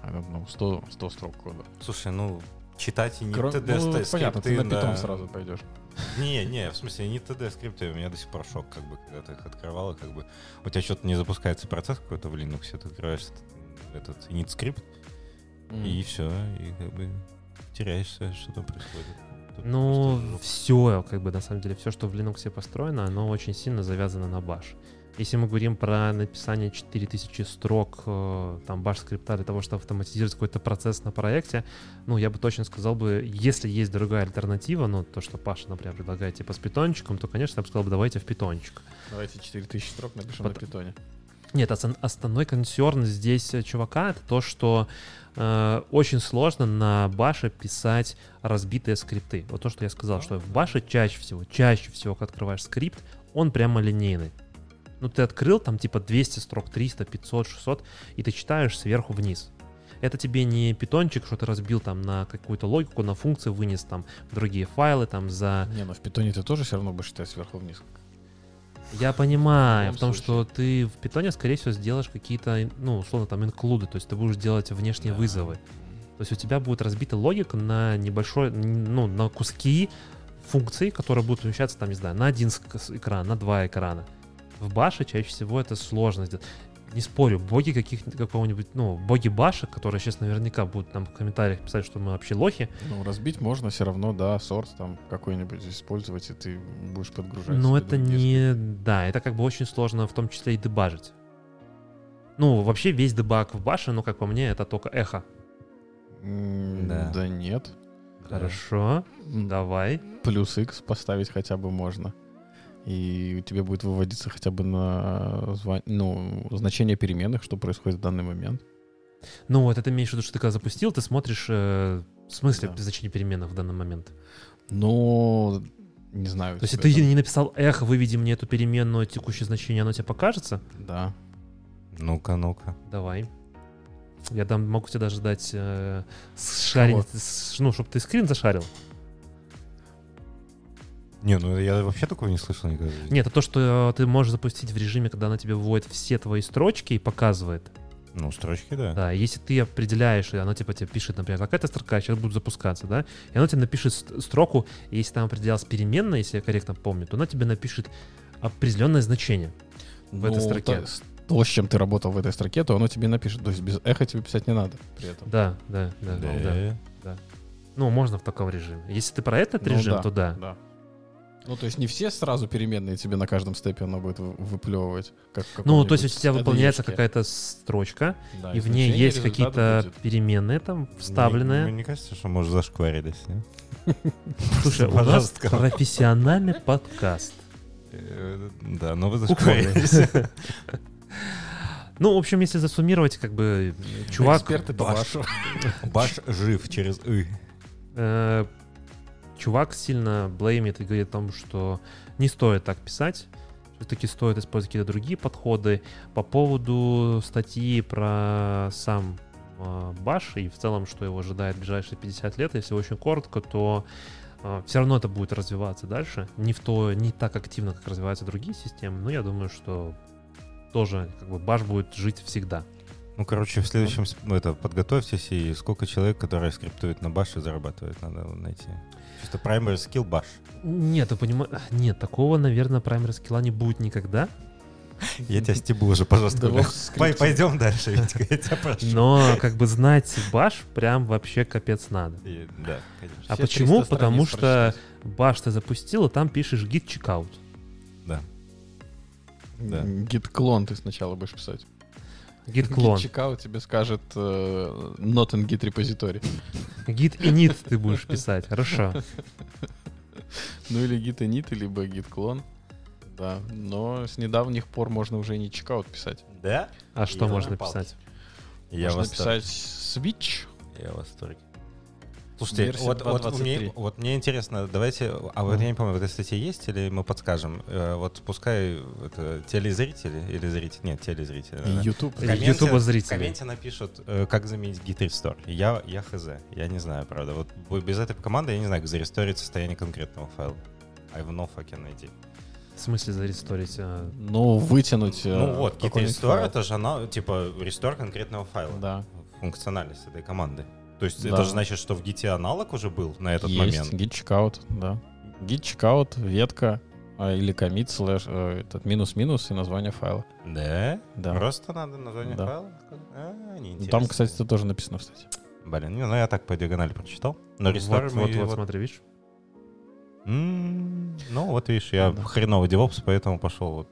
I don't know, 100, 100 строк кода. Слушай, ну, читать и не Кро- TD ну, понятно, ты на питон на- сразу пойдешь. Не, не, в смысле, не TD скрипты, у меня до сих пор шок, как бы, когда ты их открывала, как бы, у тебя что-то не запускается процесс какой-то в Linux, ты открываешь этот init скрипт, и все, и как бы теряешься, что там происходит. Ну, все, как бы, на самом деле, все, что в Linux построено, оно очень сильно завязано на баш. Если мы говорим про написание 4000 строк э, там баш скрипта для того, чтобы автоматизировать какой-то процесс на проекте, ну, я бы точно сказал бы, если есть другая альтернатива, ну, то, что Паша, например, предлагает, типа, с питончиком, то, конечно, я бы сказал бы, давайте в питончик. Давайте 4000 строк напишем Потом- на питоне. Нет, основ- основной консерн здесь э, чувака это то, что э, очень сложно на баше писать разбитые скрипты. Вот то, что я сказал, что в баше чаще всего, чаще всего, когда открываешь скрипт, он прямо линейный. Ну, ты открыл там типа 200 строк, 300, 500, 600, и ты читаешь сверху вниз. Это тебе не питончик, что ты разбил там на какую-то логику, на функции вынес там в другие файлы там за... Не, ну в питоне ты тоже все равно будешь читать сверху вниз. Я понимаю, В любом что ты в питоне, скорее всего, сделаешь какие-то, ну, условно, там, инклюды, то есть ты будешь делать внешние Да. вызовы. То есть у тебя будет разбита логика на небольшой, ну, на куски функций, которые будут умещаться, там, не знаю, на один экран, на два экрана. В баше чаще всего это сложно сделать. Не спорю, боги каких какого-нибудь, ну, боги башек, которые сейчас наверняка будут нам в комментариях писать, что мы вообще лохи, Ну, разбить можно все равно, да, сорт там какой-нибудь использовать, и ты будешь подгружать. Но себе это не... Да, это как бы очень сложно в том числе и дебажить. Ну, вообще весь дебаг в баше, ну, как по мне, это только эхо. Да. Да нет. Да. Хорошо, М, давай. Плюс X поставить хотя бы можно. И у тебя будет выводиться хотя бы на ну, значение переменных, что происходит в данный момент. Ну, вот это имеешь в виду, что ты когда запустил, ты смотришь... э, в смысле Да. значение переменных в данный момент? Но не знаю. То есть тебе ты там- не написал эхо, выведи мне эту переменную, текущее значение, оно тебе покажется? Да. Ну-ка, ну-ка. Давай. Я дам, могу тебе даже дать э, шарить, с- ну, чтобы ты скрин зашарил. Не, ну я вообще такого не слышал никогда. Нет, это то, что э, ты можешь запустить в режиме, когда она тебе выводит все твои строчки и показывает. Ну, строчки, да. Да, если ты определяешь, и оно типа тебе пишет, например, какая-то строка сейчас будет запускаться, да, и оно тебе напишет ст- строку, и если там определялась переменная, если я корректно помню, то она тебе напишет определенное значение. В этой Ну, строке. То, то, с чем ты работал в этой строке, то оно тебе напишет. То есть без эха тебе писать не надо при этом. Да, да, да, да. Да. Ну, можно в таком режиме. Если ты про этот Ну режим, да, то да. Да. Ну, то есть не все сразу переменные тебе на каждом степе оно будет вы- выплевывать. Как Ну, то есть у тебя выполняется какая-то строчка, Да, и в ней есть какие-то будет. переменные там Мне, вставленные. мне кажется, что может зашкварились, не? Слушай, у нас Пожалуйста. профессиональный подкаст. Э, Да, но вы Кухонный. зашкварились. Ну, в общем, если засуммировать, как бы чувак... Эксперты Баш. Баш жив через «ы». Э, чувак сильно блеймит и говорит о том, что не стоит так писать, все-таки стоит использовать какие-то другие подходы. По поводу статьи про сам э, Баш и в целом, что его ожидает в ближайшие 50 лет, если очень коротко, то все равно это будет развиваться дальше. Не, в то, не так активно, как развиваются другие системы, но я думаю, что тоже как бы Баш будет жить всегда. Ну, короче, в следующем ну, это подготовьтесь и сколько человек, которые скриптуют на баше, зарабатывают, надо найти. Чисто primary skill баш. Нет, ты понимаешь... Нет, такого, наверное, праймер скилла не будет никогда. Я тебя стебу уже, пожалуйста. Пойдем дальше, Витька, я тебя прошу. Но как бы знать баш прям вообще капец надо. И- Да, конечно. А Все почему? 300 Потому что баш ты запустил, и там пишешь git checkout. Да. Да. Git-клон ты сначала будешь писать. Git клон. Git-чекаут тебе скажет э, not in git repository. Git init ты будешь писать. Хорошо. Ну или git init, либо git-клон. Да, но с недавних пор можно уже и не чекаут писать. Да? А что Я можно писать? Я можно писать switch. Я в восторге. Слушайте, Версия вот, вот 2.23. мне, вот мне интересно, давайте, а вот Мгм. я не помню, в этой статье есть или мы подскажем? Э, вот пускай это телезрители или зрители, нет, телезрители. да. YouTube. В комменте- Ютуба В зрители. комменте напишут, э, как заменить Git Restore. Я, я хз, я не знаю, правда. Вот без этой команды я не знаю, как заресторить состояние конкретного файла. I have no fucking idea. В смысле заресторить? а, Ну, вытянуть. э, ну вот, Git Restore файл. это же она, типа, рестор конкретного файла. Да. Функциональность этой команды. То есть Да. это же значит, что в Git аналог уже был на этот Есть момент. git checkout, да. Git checkout, ветка а, или commit слэш, э, этот минус-минус и название файла. Да? Да. Просто надо название Да. файла? А, неинтересно. Там, кстати, это тоже написано, кстати. Блин, ну я так по диагонали прочитал. Но рестор Вот, вот, вот, вот- смотри, видишь? Ну, вот видишь, я Да. хреновый девопс, поэтому пошел вот.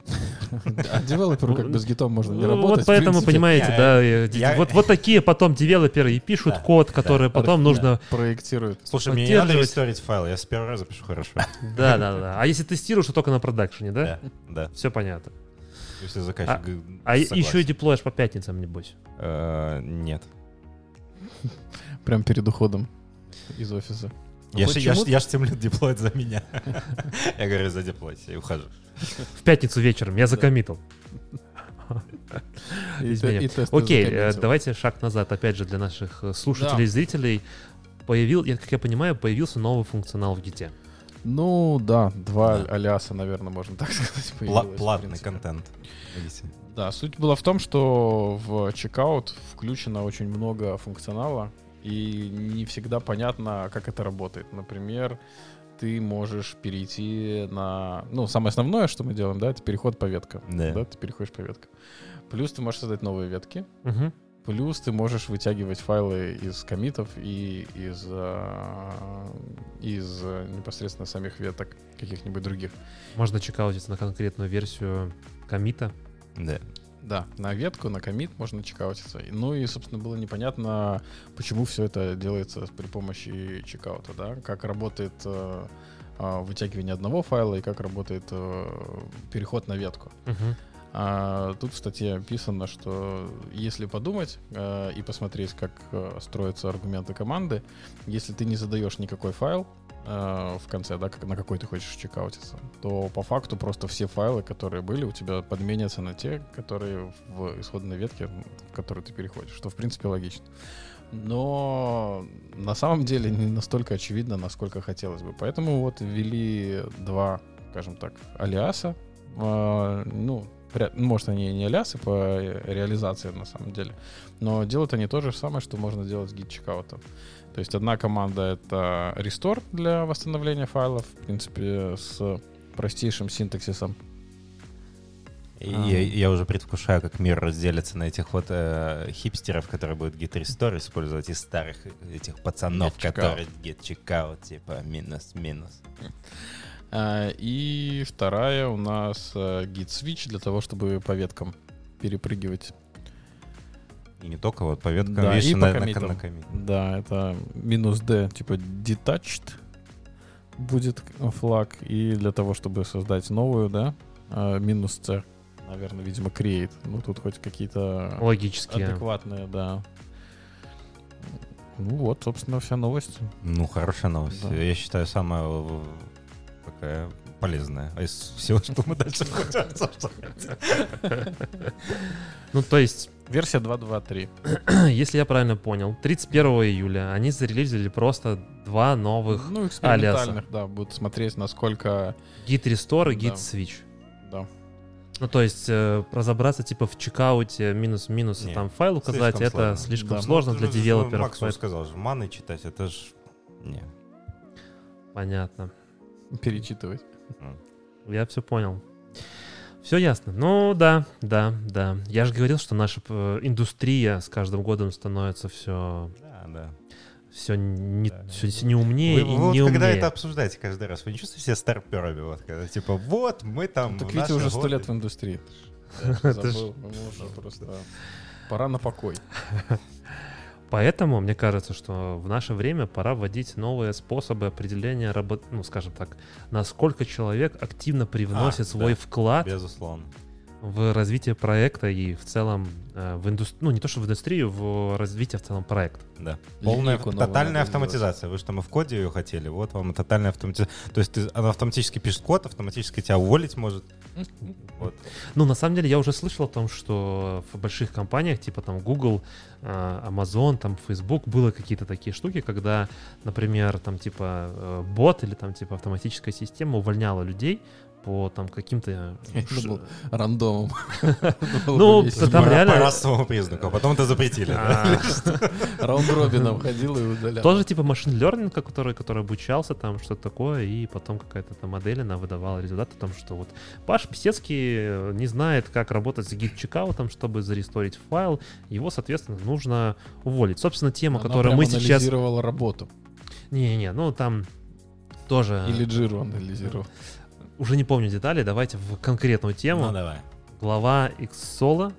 А девелоперу как без гитом можно не Ну, работать. вот поэтому, понимаете, да, вот, вот такие потом девелоперы и пишут код, который потом нужно... Проектирует. Слушай, мне не надо ресторить файл, я с первого раза пишу хорошо. Да, да, да. А если тестируешь, то только на продакшене, да? Да, да. Все понятно. Если заказчик А еще и деплоишь по пятницам, небось. Э, Нет. Прям перед уходом из офиса. Ну, Я ж- я ж- я ж деплоит за меня. Я говорю, за деплойте, и ухожу. В пятницу вечером я закоммитил. Окей, э, закоммитил. давайте шаг назад, опять же, для наших э, слушателей и зрителей. Появил, я, как я понимаю, появился новый функционал в Гите. Ну, да, два Да. аляса, наверное, можно так сказать, появилось, Платный контент. Да, суть была в том, что в чекаут включено очень много функционала, и не всегда понятно, как это работает. Например, ты можешь перейти на... Ну, самое основное, что мы делаем, да, это переход по веткам. Да. Да, ты переходишь по веткам. Плюс ты можешь создать новые ветки, Мгм. Плюс ты можешь вытягивать файлы из комитов и из, а, из непосредственно самих веток каких-нибудь других. Можно чекаутить на конкретную версию комита. Да. Да, на ветку, на комит можно чекаутиться. Ну и, собственно, было непонятно, почему все это делается при помощи чекаута, да, как работает э, а, вытягивание одного файла и как работает э, переход на ветку. Мгм. А тут в статье описано, что если подумать э, и посмотреть, как э, строятся аргументы команды, если ты не задаешь никакой файл э, в конце, да, на какой ты хочешь чекаутиться, то по факту просто все файлы, которые были у тебя, подменятся на те, которые в исходной ветке, в которую ты переходишь, что в принципе логично. Но на самом деле не настолько очевидно, насколько хотелось бы. Поэтому вот ввели два, скажем так, алиаса. А, ну, может, они не алиасы по э, реализации на самом деле, но делают они то же самое, что можно делать с гид-чекаутом. То есть одна команда — это restore для восстановления файлов, в принципе, с простейшим синтаксисом. И А. я, я уже предвкушаю, как мир разделится на этих вот э, хипстеров, которые будут Git Restore использовать, и старых этих пацанов, Get которые Git Checkout, типа минус-минус. А, И вторая у нас э, git switch для того, чтобы по веткам перепрыгивать. И не только вот по веткам, Да, и на, по на, коммитам. на коммит. Да, это минус D, типа detached будет флаг. И для того, чтобы создать новую, да, а, минус C, наверное, видимо, create. Ну, тут хоть какие-то Логически. адекватные, да. Ну вот, собственно, вся новость. Ну, хорошая новость. Да. Я считаю, самая э, такая полезная. А из всего, что мы дальше. Ну, то есть, Версия 2.2.3. если я правильно понял, 31 июля они зарелизили просто два новых Ну, экспериментальных, да, будут смотреть, насколько... Git Restore и Git Да. Switch. Да. Ну, то есть э, разобраться типа в чекауте минус-минус Не, там файл указать, слишком это сложно. слишком Да, сложно Ну, для же, девелоперов. Макс поэтому- сказал же, маны читать, это ж... Не. Понятно. Перечитывать. Я все понял. Все ясно. Ну да, да, да. Я же говорил, что наша э, индустрия с каждым годом становится все, Да, да. все не, Да, да. всё не умнее Вы, и вы вот не когда умнее. это обсуждаете каждый раз, вы не чувствуете себя старперами? Вот, когда типа, вот, мы там... Так в Витя наши уже сто лет в индустрии. Забыл, просто пора на покой. Поэтому мне кажется, что в наше время пора вводить новые способы определения работ, ну, скажем так, насколько человек активно привносит А, свой да. вклад Безусловно. В развитие проекта и в целом э, в индустрию, ну не то что в индустрию, в развитие в целом проекта. Да. Полная, Линейку новую тотальная автоматизация. Вы же там и в коде ее хотели. Вот вам и тотальная автоматизация. То есть ты, она автоматически пишет код, автоматически тебя уволить может. Вот. Ну, на самом деле, я уже слышал о том, что в больших компаниях, типа там Google, э, Amazon, там Facebook, было какие-то такие штуки, когда, например, там типа э, бот или там типа автоматическая система увольняла людей по там каким-то... Думал, Рандомом. Ну, там реально- По расовому признаку. А потом это запретили. А, Раунд-робином ходил и удалял. Тоже типа машин learning, который, который обучался там, что-то такое, и потом какая-то там модель, она выдавала результат о том, что вот Паш Писецкий э, не знает, как работать с гид-чекаутом, чтобы заресторить файл, его, соответственно, нужно уволить. Собственно, тема, которую мы сейчас... анализировала работу. Не-не, ну там тоже... Или джиру анализировал. Уже не помню детали, давайте в конкретную тему. Ну давай. Глава Xsola,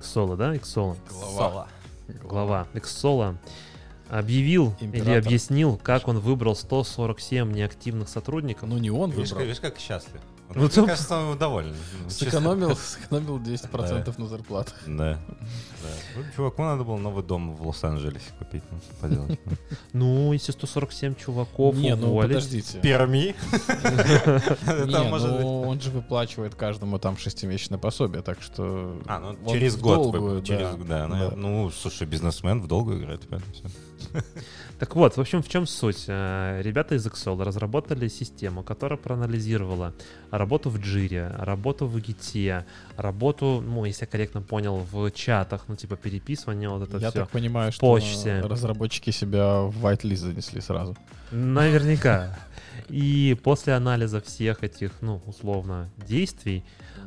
Xsola, да, Xsola? Глава. Глава Xsola объявил или Император. объяснил, как он выбрал 147 неактивных сотрудников. Ну не он Видишь, выбрал. как- видишь, как счастлив. Ну, мне кажется, он доволен. Сэкономил, сэкономил 10% на зарплату. Да. да. Ну, чуваку надо было новый дом в Лос-Анджелесе купить. Ну, что поделать. ну. Ну, если 147 чуваков Не, ну подождите. Перми. Не, ну он же выплачивает каждому там шестимесячное пособие, так что... А, ну через год. через, да. да. Ну, слушай, бизнесмен в долгую играет. понятно, всё. Так вот, в общем, в чем суть? Э, Ребята из Excel разработали систему, которая проанализировала работу в Jira, работу в Git, работу, ну, если я корректно понял, в чатах, ну, типа переписывание, вот это Я все. так понимаю, что почте. разработчики себя в whitelist занесли сразу. Наверняка. И после анализа всех этих, ну, условно, действий,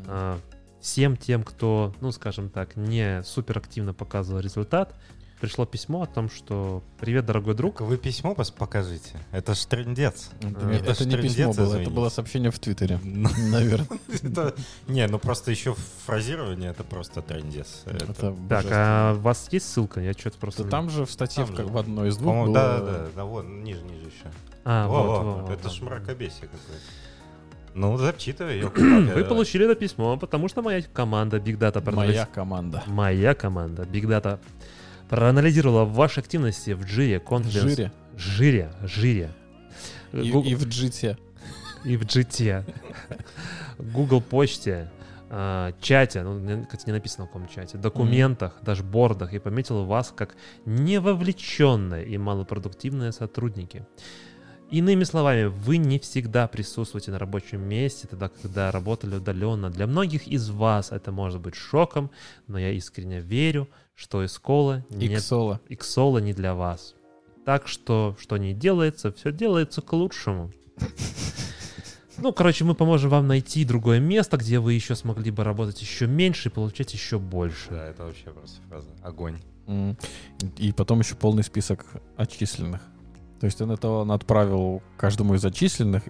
э, всем тем, кто, ну, скажем так, не суперактивно показывал результат, пришло письмо о том, что «Привет, дорогой друг, Вы письмо покажите. Это ж трендец. Это, не- это это ж не письмо было, это извините. было сообщение в Твиттере, Ну, наверное. это- Не, ну просто еще фразирование это просто трендец. Это- Это Так, а у вас есть ссылка? Я что-то просто... Да там же в статье в, же. как- в одной из двух да, да, да, вот, ниже, ниже еще. А, Во, вот, во, во, во, это ж мракобесие какое-то. Ну, зачитывай ее. Вы получили это письмо, потому что моя команда Big Data Моя команда. Моя команда Big Data проанализировала ваши активности в Jira, Confidence... жире. Жире, Жире. И, Гу- и в джите. и в GT, Google почте, а, чате, ну, кстати, не написано в каком чате, документах, дашбордах и пометил вас как невовлеченные и малопродуктивные сотрудники. Иными словами, вы не всегда присутствуете на рабочем месте, тогда, когда работали удаленно. Для многих из вас это может быть шоком, но я искренне верю, что Искола не Иксола. Иксола не для вас. Так что, что не делается, все делается к лучшему. Ну, короче, мы поможем вам найти другое место, где вы еще смогли бы работать еще меньше и получать еще больше. Да, это вообще просто фраза. Огонь. М. И потом еще полный список отчисленных. То есть он это он отправил каждому из отчисленных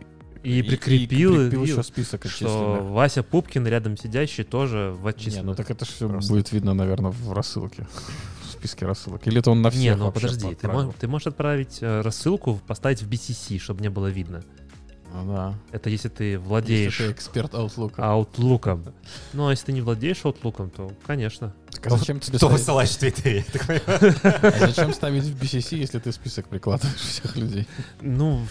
И прикрепил, прикрепил и- еще список что. Вася Пупкин рядом сидящий тоже в Не, отчисленных. ну так это же все Просто. будет видно, наверное, в рассылке. В списке рассылок. Или это он на всех Не, ну подожди, ты, отправил? мо- ты можешь отправить э, рассылку, поставить в BCC, чтобы не было видно. Ну да. Это если ты Если владеешь ты эксперт Outlook. Outlook'ом. Ну, а если ты не владеешь Outlook'ом, то, конечно. Так, а зачем тебе Что ставить, высылаешь в Твиттере? а зачем ставить в BCC, если ты список прикладываешь всех людей? Ну,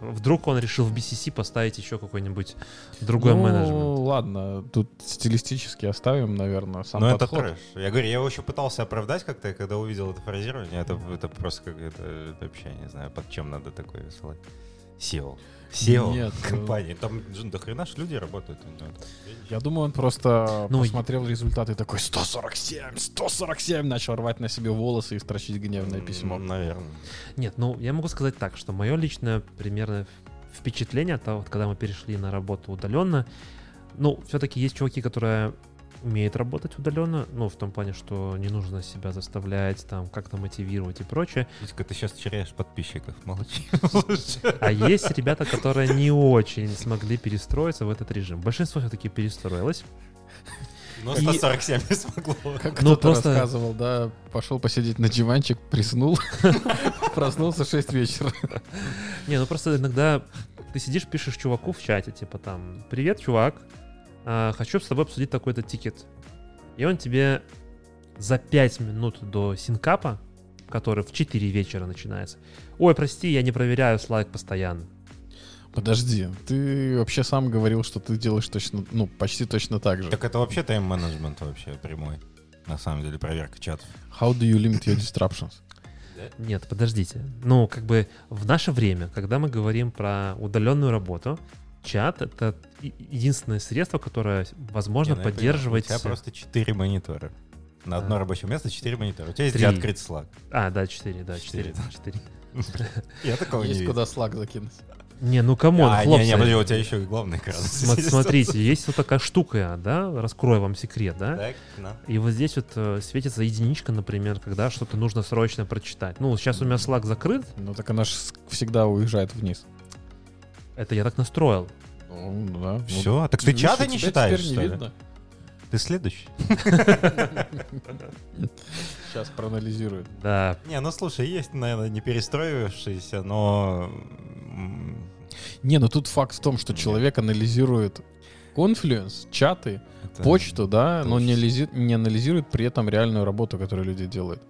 вдруг он решил в BCC поставить еще какой-нибудь другой ну, менеджмент. ладно, тут стилистически оставим, наверное, сам Ну, это подход. трэш. Я говорю, я его еще пытался оправдать как-то, когда увидел это фразирование. Это, это просто как это вообще, не знаю, под чем надо такое высылать. SEO. SEO Нет, ну- компании. Там же до хрена ж люди работают. у него там. Я думаю, он просто Ну, посмотрел результаты и такой 147, 147, начал рвать на себе волосы и строчить гневное письмо. Наверное. Нет, ну я могу сказать так, что мое личное примерно впечатление от того, вот, когда мы перешли на работу удаленно, ну, все-таки есть чуваки, которые умеют работать удаленно, ну, в том плане, что не нужно себя заставлять, там, как-то мотивировать и прочее. Витька, ты сейчас теряешь подписчиков. Молчи. А есть ребята, которые не очень смогли перестроиться в этот режим. Большинство все-таки перестроилось. Но И- 147 не смогло. Как Ну, кто-то просто- рассказывал, да, пошел посидеть на диванчик, приснул, проснулся в 6 вечера. Не, ну просто иногда ты сидишь, пишешь чуваку в чате, типа там, привет, чувак, хочу с тобой обсудить такой-то тикет. И он тебе за 5 минут до синкапа, который в 4 вечера начинается, ой, прости, я не проверяю слайк постоянно. Подожди, ты вообще сам говорил, что ты делаешь точно, ну, почти точно так же. Так это вообще тайм-менеджмент вообще прямой. На самом деле, проверка чатов. How do you limit your disruptions? Нет, подождите. Ну, как бы в наше время, когда мы говорим про удаленную работу, чат — это единственное средство, которое возможно Не, ну поддерживать... У тебя просто 4 монитора. На одно А. рабочее место 4 монитора. У тебя есть Три. где открыть Slack. А, да, 4, да, 4. Четыре. 4. Я такого не Есть видел. куда Slack закинуть. Не, ну come on, А, не, хлопцы. не, подожди, у тебя еще и главный экран. Смотрите, есть вот такая штука, да, раскрою вам секрет, да? Так, на. И вот здесь вот э, светится единичка, например, когда что-то нужно срочно прочитать. Ну, сейчас у меня Slack закрыт, Ну, так она же всегда уезжает вниз. Это я так настроил. Ну, да. Ну, Все, так ты и не считаешь, что ли? видно. Ты следующий. Сейчас проанализирует. Да, Не, ну слушай, есть, наверное, не перестроившиеся, но... Не, ну тут факт в том, что человек анализирует Confluence, чаты, это- почту, да, но не, анализи- не анализирует при этом реальную работу, которую люди делают.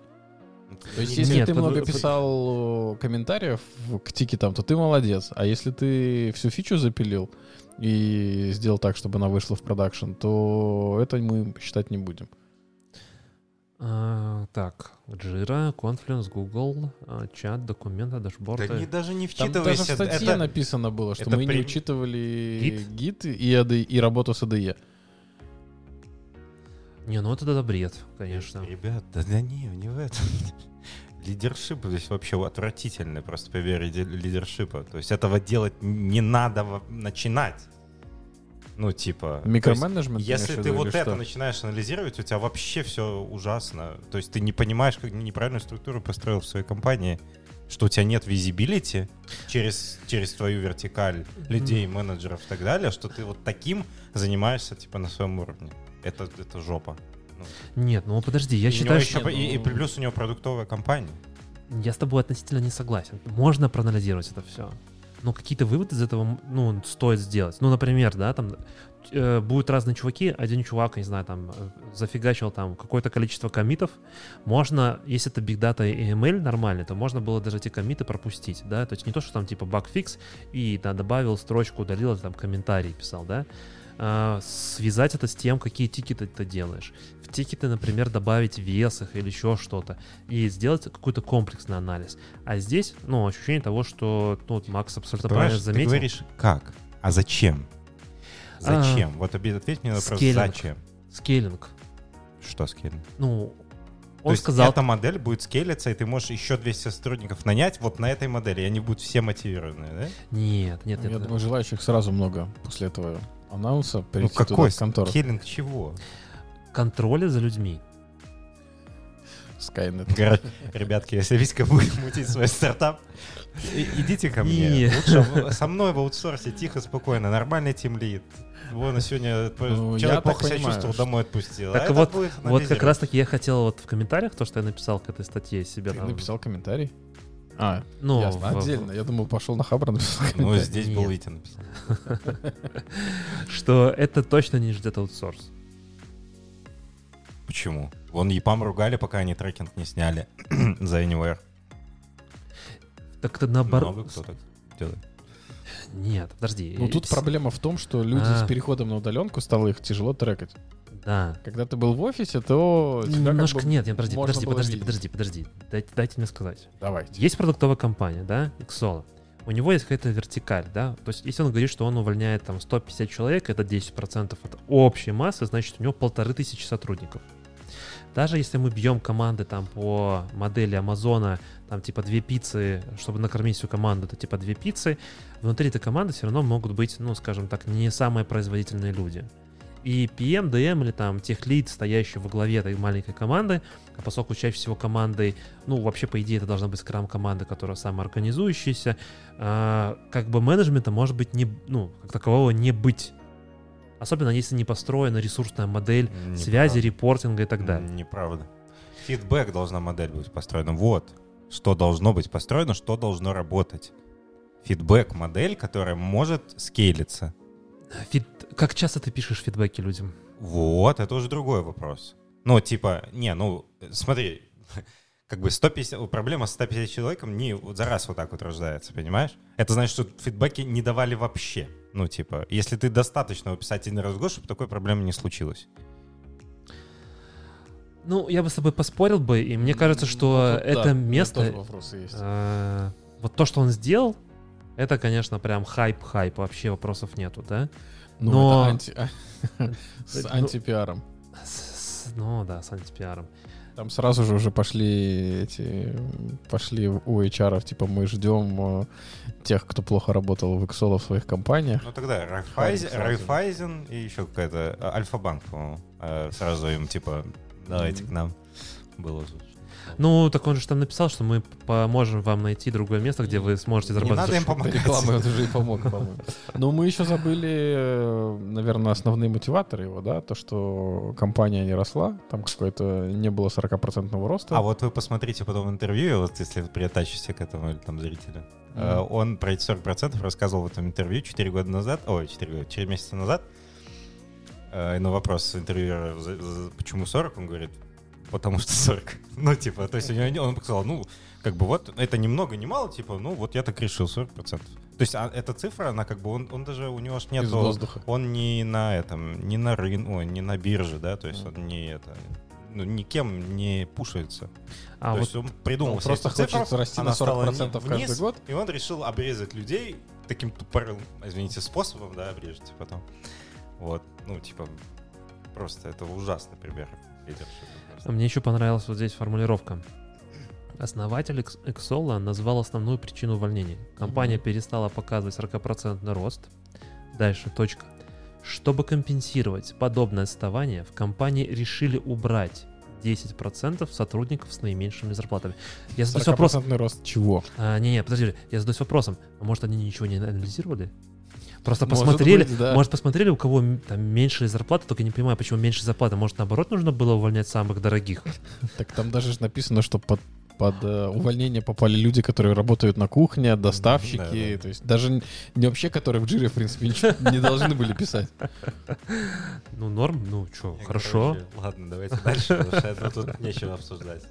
То есть, если Нет, ты под- много писал э, комментариев к тикетам, то ты молодец. А если ты всю фичу запилил и сделал так, чтобы она вышла в продакшн, то это мы считать не будем. А, так, Jira, Confluence, Google, а, чат, документы, дашборды. Да не, даже не Там даже в вчитывайся. статье это- написано было, что это мы при- не учитывали Гид? гид и, AD и работу с ADE. Не, ну это да бред, конечно. Ребят, да, да не, не в этом. Лидершип здесь вообще отвратительный, просто по вере де- лидершипа. То есть этого делать не надо начинать. Ну, типа... то есть Микроменеджмент. Если ты вот это что? начинаешь анализировать, у тебя вообще все ужасно. То есть ты не понимаешь, как неправильную структуру построил в своей компании, что у тебя нет визибилити через, через твою вертикаль людей, менеджеров и так далее, что ты вот таким занимаешься типа на своем уровне. Это, это жопа. Нет, ну подожди, я И считаю, что... еще по- и, и ну- плюс у него продуктовая компания. Я с тобой относительно не согласен. Можно проанализировать это все. Но какие-то выводы из этого, ну, стоит сделать. Ну, например, да, там э, будут разные чуваки. Один чувак, не знаю, там э, зафигачил там какое-то количество комитов. Можно, если это Big Data и ML нормально, то можно было даже эти комиты пропустить, да. То есть не то, что там типа баг-фикс и да, добавил строчку, удалил, там комментарий писал, да. А, связать это с тем, какие тикеты ты делаешь. В тикеты, например, добавить вес их или еще что-то. И сделать какой-то комплексный анализ. А здесь, ну, ощущение того, что, ну, вот Макс абсолютно правильно Понимаешь, ты заметил. говоришь, как? А зачем? А, Зачем? вот оби- ответь мне на вопрос, скейлинг. зачем? Скейлинг. Что скейлинг? Ну, То он есть сказал... эта модель будет скейлиться, и ты можешь еще 200 сотрудников нанять вот на этой модели, и они будут все мотивированы, да? Нет, нет, Я нет. думаю, желающих сразу много после этого анонса Ну перейти какой туда, в контору. скейлинг чего? Контроля за людьми. Skynet. Говорят, Ребятки, если Витька будет мутить свой стартап, идите ко мне. Не. Лучше со мной в аутсорсе, тихо, спокойно, нормальный тимлид. Вон, сегодня Ну, человек так плохо себя понимаю, чувствовал, что- домой отпустил. Так а вот, Вот как раз таки я хотел вот в комментариях, то, что я написал к этой статье себе Ты там... написал комментарий? А, Ну, ясно, в- отдельно. Я думал, пошел на Хабр написал Ну, здесь был. Витя написал. что это точно не ждет аутсорс. Почему? Вон ЕПАМ ругали, пока они трекинг не сняли за Anywhere. Так это наоборот... Много кто так делает. Нет, подожди. Ну, тут проблема в том, что люди А. с переходом на удаленку стало их тяжело трекать. Да. Когда ты был в офисе, то тебя как Немножко бы нет, нет, подожди, можно подожди, было подожди, видеть. подожди, подожди. Дайте, дайте мне сказать. Давайте. Есть продуктовая компания, да, Xolo. у него есть какая-то вертикаль, да, то есть если он говорит, что он увольняет там 150 человек, это 10% от общей массы, значит у него полторы тысячи сотрудников. Даже если мы бьем команды там по модели Амазона, там типа две пиццы, чтобы накормить всю команду, это типа две пиццы, внутри этой команды все равно могут быть, ну, скажем так, не самые производительные люди. И PM, DM или там тех лид, стоящий во главе этой маленькой команды, а поскольку чаще всего команды, ну, вообще, по идее, это должна быть скрам-команда, которая самоорганизующаяся, э, как бы менеджмента может быть не, ну, как такового не быть. Особенно если не построена ресурсная модель Неправда. связи, репортинга и так далее. Неправда. Фидбэк должна модель быть построена. Вот. Что должно быть построено, что должно работать. Фидбэк модель, которая может скейлиться. Фид- Как часто ты пишешь фидбэки людям? Вот, это уже другой вопрос. Ну, типа, не, ну, смотри, как бы 150, проблема с 150 человеком не за раз вот так вот рождается, понимаешь? Это значит, что фидбэки не давали вообще. Ну, типа, если ты достаточно его писать один раз в год, чтобы такой проблемы не случилось. Ну, я бы с тобой поспорил бы, и мне кажется, что Ну, это да, место, тоже вопросы есть. э, вот то, что он сделал, это, конечно, прям хайп-хайп, вообще вопросов нету, да? Ну, но- это анти... с Ну, антипиаром. Ну да, с антипиаром. Там сразу же уже пошли эти пошли у HR, типа мы ждем э, тех, кто плохо работал в Excel в своих компаниях. Ну, тогда Райфайзен, и еще какая-то а, Альфа-банк, по-моему. э, Сразу им, типа, давайте к нам. Было же. Ну, так он же там написал, что мы поможем вам найти другое место, где вы сможете Не заработать. надо им помогать. рекламой он уже и помог, по-моему. Но мы еще забыли, наверное, основные мотиваторы его, да, то, что компания не росла, там какой-то не было 40% роста. А вот вы посмотрите потом интервью, вот если вы приотачите к этому или там зрителю. Э, Мгм. Он про эти 40% рассказывал в этом интервью 4 года назад, ой, 4 года, 4 месяца назад. Э, И на вопрос интервьюера, почему 40, он говорит, потому что 40. Ну, типа, то есть он сказал, ну, как бы вот, это ни много, ни мало, типа, ну, вот я так решил, 40%. То есть а эта цифра, она как бы, он, он даже, у него аж из нет воздуха. он не на этом, не на рынке, не на бирже, да, то есть он не это, ну, никем не пушается. А то вот есть он придумал Он просто цифру, хочет расти на стала 40% каждый вниз, год. И он решил обрезать людей таким тупорылым, извините, способом, да, обрежете потом. Вот, ну, типа, просто это ужасный пример лидершипа. Мне еще понравилась вот здесь формулировка. Основатель Ex- Exola назвал основную причину увольнения. Компания перестала показывать 40% рост. Дальше, точка. Чтобы компенсировать подобное отставание, в компании решили убрать 10% сотрудников с наименьшими зарплатами. Я задаюсь вопросом. 40% рост чего? А, не, не, подожди, я задаюсь вопросом. А может они ничего не анализировали? Просто Может посмотрели, быть, да. может посмотрели, у кого там меньшие зарплаты, только не понимаю, почему меньше зарплаты. Может наоборот нужно было увольнять самых дорогих? Так там даже ж написано, что под под э, увольнение попали люди, которые работают на кухне, доставщики, Да-да. то есть даже не вообще, которые в джире, в принципе, ничего не должны были писать. Ну норм, ну что, хорошо. короче, ладно, давайте дальше, потому что это тут нечего обсуждать.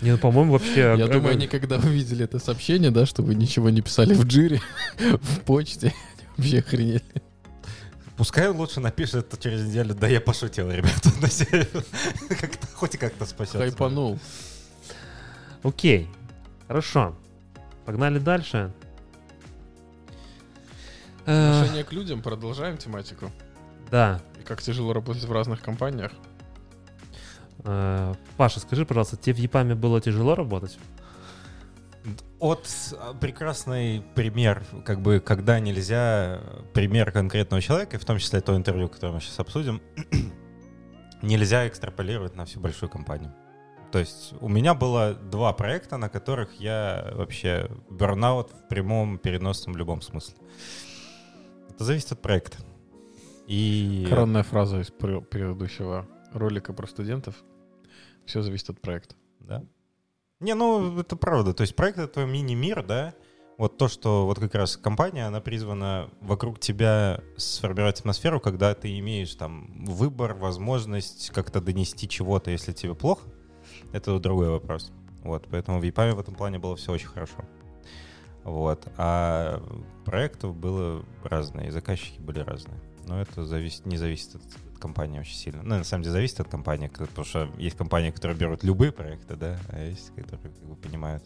Не, ну по-моему вообще. Я думаю, они когда увидели это сообщение, да, что вы ничего не писали в джире, в почте, вообще охренели. Пускай он лучше напишет это через неделю. Да я пошутил, ребята. Хоть и как-то спасет. Хайпанул. Окей, хорошо. Погнали дальше. Отношение к людям, продолжаем тематику. Да. И как тяжело работать в разных компаниях. Э, Паша, скажи, пожалуйста, тебе в ЕПАМе было тяжело работать? Вот а, прекрасный пример, как бы, когда нельзя пример конкретного человека, в том числе то интервью, которое мы сейчас обсудим, нельзя экстраполировать на всю большую компанию. То есть у меня было два проекта, на которых я вообще бернаут в прямом, переносном любом смысле. Это зависит от проекта. И Коронная фраза из пре- предыдущего ролика про студентов. Все зависит от проекта. Да. Не, ну, это правда. То есть проект — это мини-мир, да? Вот то, что вот как раз компания, она призвана вокруг тебя сформировать атмосферу, когда ты имеешь там выбор, возможность как-то донести чего-то, если тебе плохо. Это другой вопрос. Вот, поэтому в EPAM в этом плане было все очень хорошо. Вот. А проектов было разные, и заказчики были разные. Но это зависит, не зависит от, компании очень сильно. Ну, на самом деле, зависит от компании, потому что есть компании, которые берут любые проекты, да, а есть, которые как бы понимают.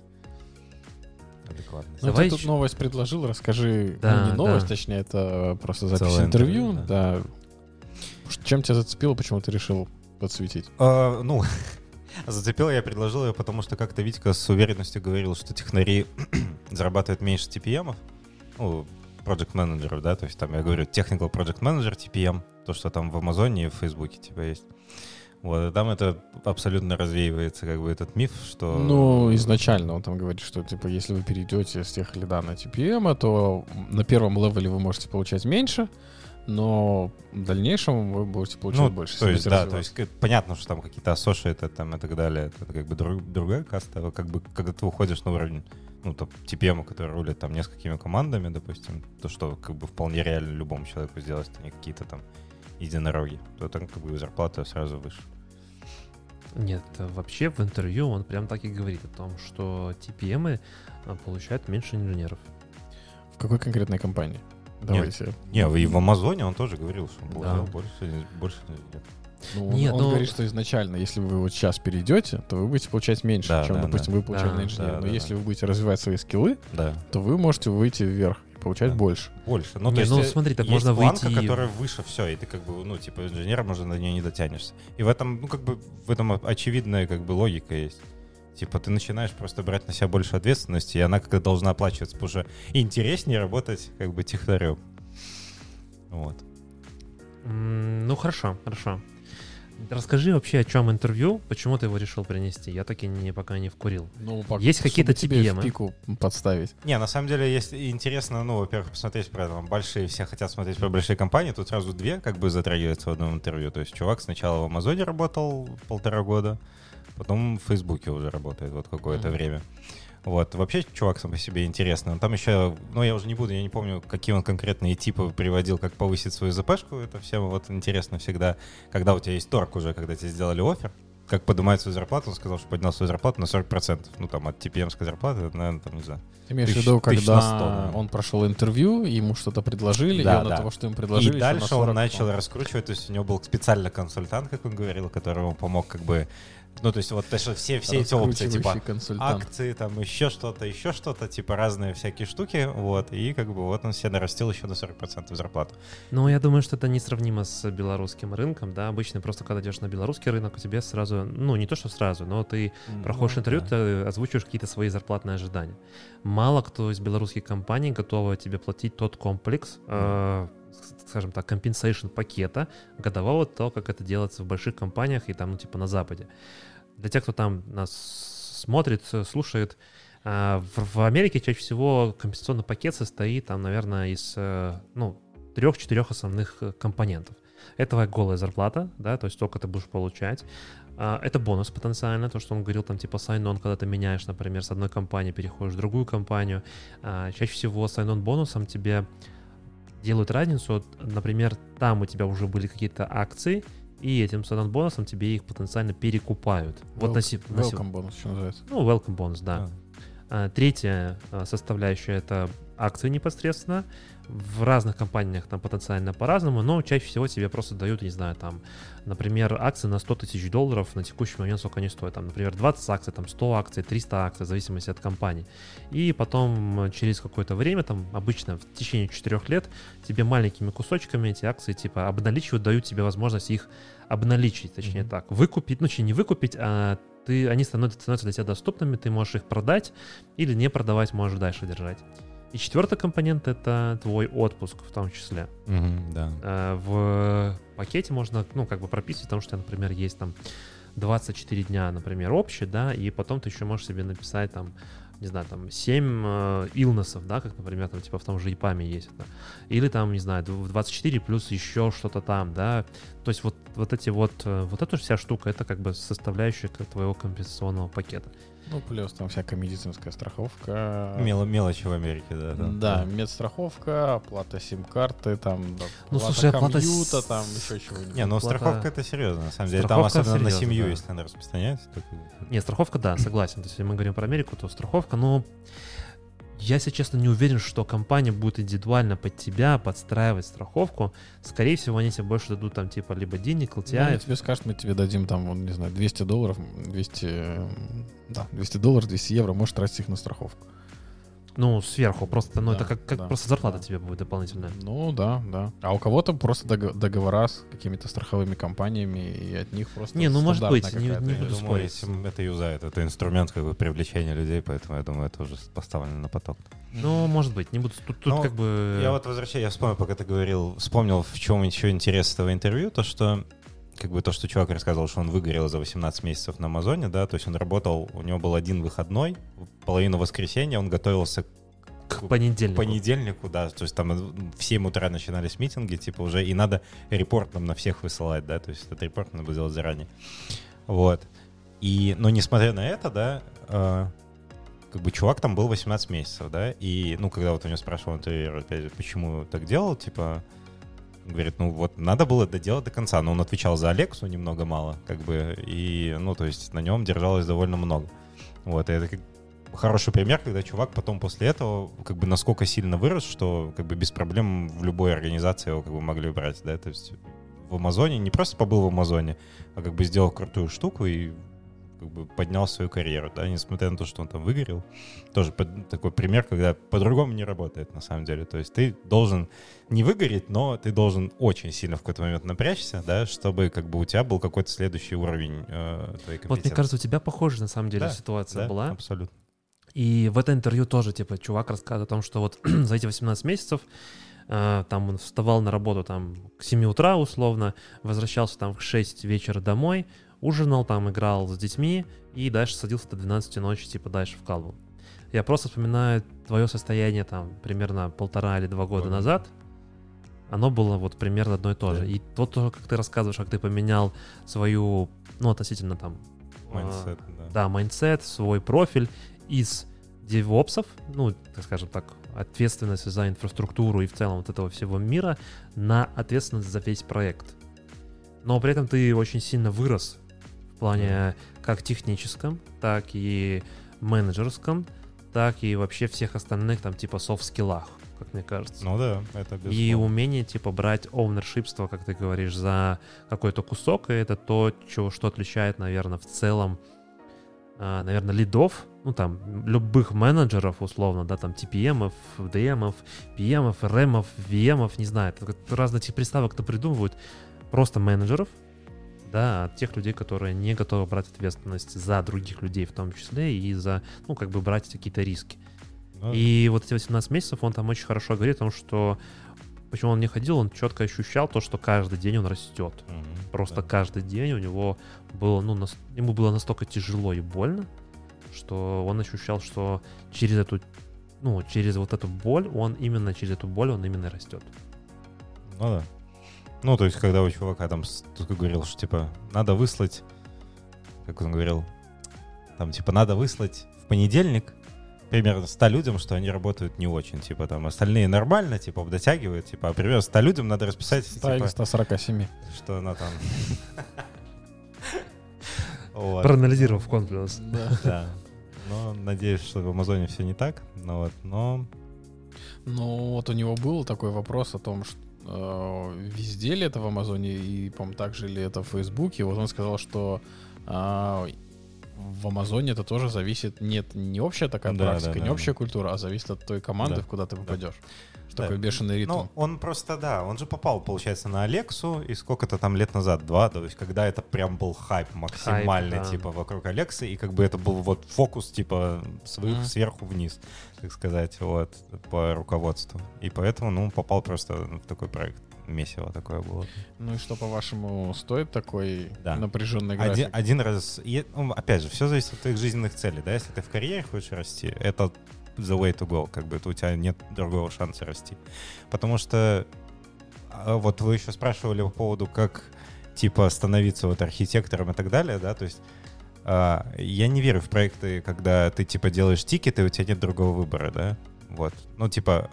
адекватность. Ну, Давай ты тут ещё- новость предложил, расскажи. Да, ну, не новость, да. точнее, это просто запись Целое интервью. интервью, да. Ш- Чем тебя зацепило, почему ты решил подсветить? А, ну, зацепил я, предложил ее, потому что как-то Витька с уверенностью говорил, что технари зарабатывают меньше TPM, ну, project менеджеров, да, то есть там я говорю technical project manager TPM, то, что там в Амазоне и в Фейсбуке типа есть. Вот, и там это абсолютно развеивается, как бы, этот миф, что... Ну, изначально он там говорит, что, типа, если вы перейдете с тех лида на TPM, то на первом левеле вы можете получать меньше, но в дальнейшем вы будете получать Ну, больше. то есть, да, то есть к- понятно, что там какие-то associate там и так далее, это как бы друг- другая каста, как бы когда ты уходишь на уровень, ну, там, TPM, который рулит там несколькими командами, допустим, то, что как бы вполне реально любому человеку сделать, это не какие-то там единороги, то там как бы зарплата сразу выше. Нет, э, вообще в интервью он прям так и говорит о том, что TPM а, получают меньше инженеров. В какой конкретной компании? Давайте. Не, и в Амазоне он тоже говорил, что он получал Да. больше, больше инженеров. Ну, он, Нет, он ну- говорит, что изначально, если вы вот сейчас перейдете, то вы будете получать меньше, Да, чем, да, допустим, да. вы получали Да, на инженера. да, Но да, если да. вы будете развивать свои скиллы, Да, то вы можете выйти вверх и получать Да. больше. больше. Ну, Не, то есть, ну, э, смотри, так есть можно планка, выйти которая выше все, и ты как бы, ну, типа, инженером уже на нее не дотянешься. И в этом, ну, как бы, в этом очевидная, как бы, логика есть. Типа, ты начинаешь просто брать на себя больше ответственности, и она как-то должна оплачиваться, потому что интереснее работать, как бы, технарем. Вот. Ну хорошо, хорошо. Расскажи вообще, о чем интервью, почему ты его решил принести. Я таки не, пока не вкурил. Ну, пок- Есть какие-то тебе в пику подставить. Не, на самом деле, если интересно, ну, во-первых, посмотреть про там, большие, все хотят смотреть про большие компании, тут сразу две как бы затрагиваются в одном интервью. То есть чувак сначала в Амазоне работал полтора года, потом в Фейсбуке уже работает вот какое-то Мгм. время. Вот, вообще чувак сам по себе интересный. Он там еще, ну, я уже не буду, я не помню, какие он конкретные типы приводил, как повысить свою ЗПшку. Это всем вот интересно всегда, когда у тебя есть торг уже, когда тебе сделали офер, как поднимает свою зарплату, он сказал, что поднял свою зарплату на 40%. Ну, там, от TPM-ской зарплаты, наверное, там, не знаю, Ты имеешь в виду, когда на сто, да. он прошел интервью, ему что-то предложили, Да, и он да. от того, что им предложили, и дальше на 40 он начал он- раскручивать, то есть у него был специально консультант, как он говорил, который ему помог как бы, ну то есть вот то, что все, все эти опции, типа консультант. акции, там еще что-то, еще что-то, типа разные всякие штуки, вот, и как бы вот он себе нарастил еще на 40% зарплату. Ну, я думаю, что это несравнимо с белорусским рынком, да. Обычно просто, когда идешь на белорусский рынок, у тебя сразу, ну, не то, что сразу, но ты проходишь Ну, интервью, да. ты озвучиваешь какие-то свои зарплатные ожидания. Мало кто из белорусских компаний готова тебе платить тот комплекс, э, с- скажем так, compensation пакета годового, то, как это делается в больших компаниях и там, ну, типа на Западе. Для тех, кто там нас смотрит, э, слушает, э, в, Америке чаще всего компенсационный пакет состоит, там, наверное, из, э, ну, трех-четырех основных э, компонентов. Это твоя голая зарплата, да, то есть сколько ты будешь получать. А, Это бонус потенциально, то, что он говорил, там, типа, sign-on, когда ты меняешь, например, с одной компании переходишь в другую компанию. А, Чаще всего sign-on бонусом тебе делают разницу. Например, там у тебя уже были какие-то акции, и этим sign-on бонусом тебе их потенциально перекупают. Вот на, Wel- се- на Welcome бонус, что называется. Ну, welcome бонус, да. А, Третья а, составляющая — это акции непосредственно. В разных компаниях там потенциально по-разному, но чаще всего тебе просто дают, не знаю, там, например, акции на 100 тысяч долларов на текущий момент сколько они стоят. Там, например, 20 акций, там 100 акций, 300 акций, в зависимости от компании. И потом э, через какое-то время, там обычно в течение 4 лет, тебе маленькими кусочками эти акции типа обналичивают, дают тебе возможность их обналичить, точнее Мгм. так, выкупить, ну, не выкупить, а ты, они становятся, становятся для тебя доступными, ты можешь их продать или не продавать, можешь дальше держать. И четвертый компонент — это твой отпуск в том числе. Мгм, да. Э, В пакете можно, ну, как бы прописывать, потому что, например, есть там 24 дня, например, общий, да, и потом ты еще можешь себе написать там, не знаю, там 7 э, илнесов, да, как, например, там типа в том же ИПАМе есть это. Или там, не знаю, дв- 24 плюс еще что-то там, да. То есть вот, вот эти вот, э, вот эта вся штука, это как бы составляющая твоего компенсационного пакета. Ну, плюс там всякая медицинская страховка. Мело- мелочи в Америке, да. да. Да, медстраховка, оплата сим-карты, там, да, Ну, оплата слушай, оплата компьюта, с- там, еще чего-нибудь. Не, ну Оплата- страховка это серьезно, на самом деле. Там Страховка особенно на серьезно, семью, да. если она распространяется. то как бы- Не, страховка, да, согласен. То есть, если мы говорим про Америку, то страховка, но я, если честно, не уверен, что компания будет индивидуально под тебя подстраивать страховку. Скорее всего, они тебе больше дадут там типа либо денег, Ну, LTI. они тебе скажут, мы тебе дадим там, вот, не знаю, 200 долларов, 200, э, да, 200 долларов, 200 евро, можешь тратить их на страховку. Ну, сверху, просто, ну, Да, это как, как да, просто зарплата да. тебе будет дополнительная. Ну да, да. А у кого-то просто дог- договора с какими-то страховыми компаниями, и от них просто Не, ну, может быть, не- не буду думаю, спорить. это юзает. Это инструмент как бы привлечения людей, поэтому я думаю, это уже поставлено на поток. Ну, может быть, не буду. Тут, тут Ну, как бы. Я вот возвращаюсь, я вспомнил, пока ты говорил, вспомнил, в чем еще интерес этого интервью, то, что как бы то, что чувак рассказывал, что он выгорел за 18 месяцев на Амазоне, да, то есть он работал, у него был один выходной, половину воскресенья он готовился к к понедельнику. понедельнику, да, то есть там в 7 утра начинались митинги, типа уже, и надо репорт нам на всех высылать, да, то есть этот репорт надо было делать заранее. Вот. И, но несмотря на это, да, э, как бы чувак там был 18 месяцев, да, и, ну, когда вот у него спрашивал интервью, опять же, почему так делал, типа, говорит, ну, вот надо было доделать до конца, но он отвечал за Алексу немного мало, как бы, и, ну, то есть на нем держалось довольно много. Вот, и это как хороший пример, когда чувак потом после этого как бы насколько сильно вырос, что как бы без проблем в любой организации его как бы могли брать, да, то есть в Амазоне не просто побыл в Амазоне, а как бы сделал крутую штуку и как бы поднял свою карьеру, да, несмотря на то, что он там выгорел. Тоже под- такой пример, когда по-другому не работает на самом деле. То есть ты должен не выгореть, но ты должен очень сильно в какой-то момент напрячься, да, чтобы как бы у тебя был какой-то следующий уровень э, твоей Вот мне кажется, у тебя похожая на самом деле Да, ситуация Да, была. абсолютно. И в это интервью тоже, типа, чувак рассказывает о том, что вот за эти 18 месяцев э, там он вставал на работу там к 7 утра условно, возвращался там в 6 вечера домой, ужинал там, играл с детьми и дальше садился до 12 ночи, типа, дальше вкалывал. Я просто вспоминаю твое состояние там примерно полтора или два года Года. назад. Оно было вот примерно одно и то Да. же. И то, то, как ты рассказываешь, как ты поменял свою, ну, относительно там... э, Mindset, да. да, mindset, свой профиль из девопсов, ну, так скажем так, ответственность за инфраструктуру и в целом вот этого всего мира на ответственность за весь проект. Но при этом ты очень сильно вырос в плане как техническом, так и менеджерском, так и вообще всех остальных там типа софт-скиллах, как мне кажется. Ну да, это И безусловно. умение, типа, брать ownership ство, как ты говоришь, за какой-то кусок, и это то, чё, что отличает, наверное, в целом, наверное, лидов, ну, там, любых менеджеров, условно, да, там, TPM, DM, PM, RM, VM, не знаю, разные типы приставок, кто придумывают, просто менеджеров, да, от тех людей, которые не готовы брать ответственность за других людей в том числе и за, ну, как бы брать какие-то риски. Ну, И вот эти 18 месяцев он там очень хорошо говорит о том, что почему он не ходил, он четко ощущал то, что каждый день он растет. мгм, Просто да. каждый день у него было, ну, нас- ему было настолько тяжело и больно, что он ощущал, что через эту, ну, через вот эту боль, он именно через эту боль он именно растет. Ну да. Ну, то есть, когда у чувака там только говорил, что, типа, надо выслать, как он говорил, там, типа, надо выслать в понедельник примерно 100 людям, что они работают не очень, типа, там, остальные нормально, типа, дотягивают, типа, а примерно 100 людям надо расписать, 100 или типа, 147. что она там... Вот. Проанализировав Confluence. Да. Да. Но надеюсь, что в Амазоне все не так. Но вот, но Ну, вот у него был такой вопрос о том, что везде ли это в Амазоне и, по-моему, также ли это в Фейсбуке. Вот он сказал, что а, в Амазоне это тоже зависит, нет, не общая такая Да, практика, да, не да, общая культура, а зависит от той команды, Да, в куда ты попадешь. Что Да. такой бешеный ритм. Ну, он просто, да, он же попал, получается, на Алексу, и сколько-то там лет назад, два, то есть, когда это прям был хайп максимальный, да. типа, вокруг Алексы, и как бы это был вот фокус, типа, своих Мгм. сверху вниз, так сказать, вот, по руководству. И поэтому, ну, попал просто в такой проект. Месиво такое было. Ну и что, по-вашему, стоит такой Да. напряженный график? Один, один раз, и, ну, опять же, все зависит от твоих жизненных целей, да, если ты в карьере хочешь расти, это the way to go, как бы у тебя нет другого шанса расти. Потому что а, вот вы еще спрашивали по поводу, как типа становиться вот архитектором и так далее, да, то есть а, я не верю в проекты, когда ты типа делаешь тикеты, и у тебя нет другого выбора, да, вот. Ну, типа,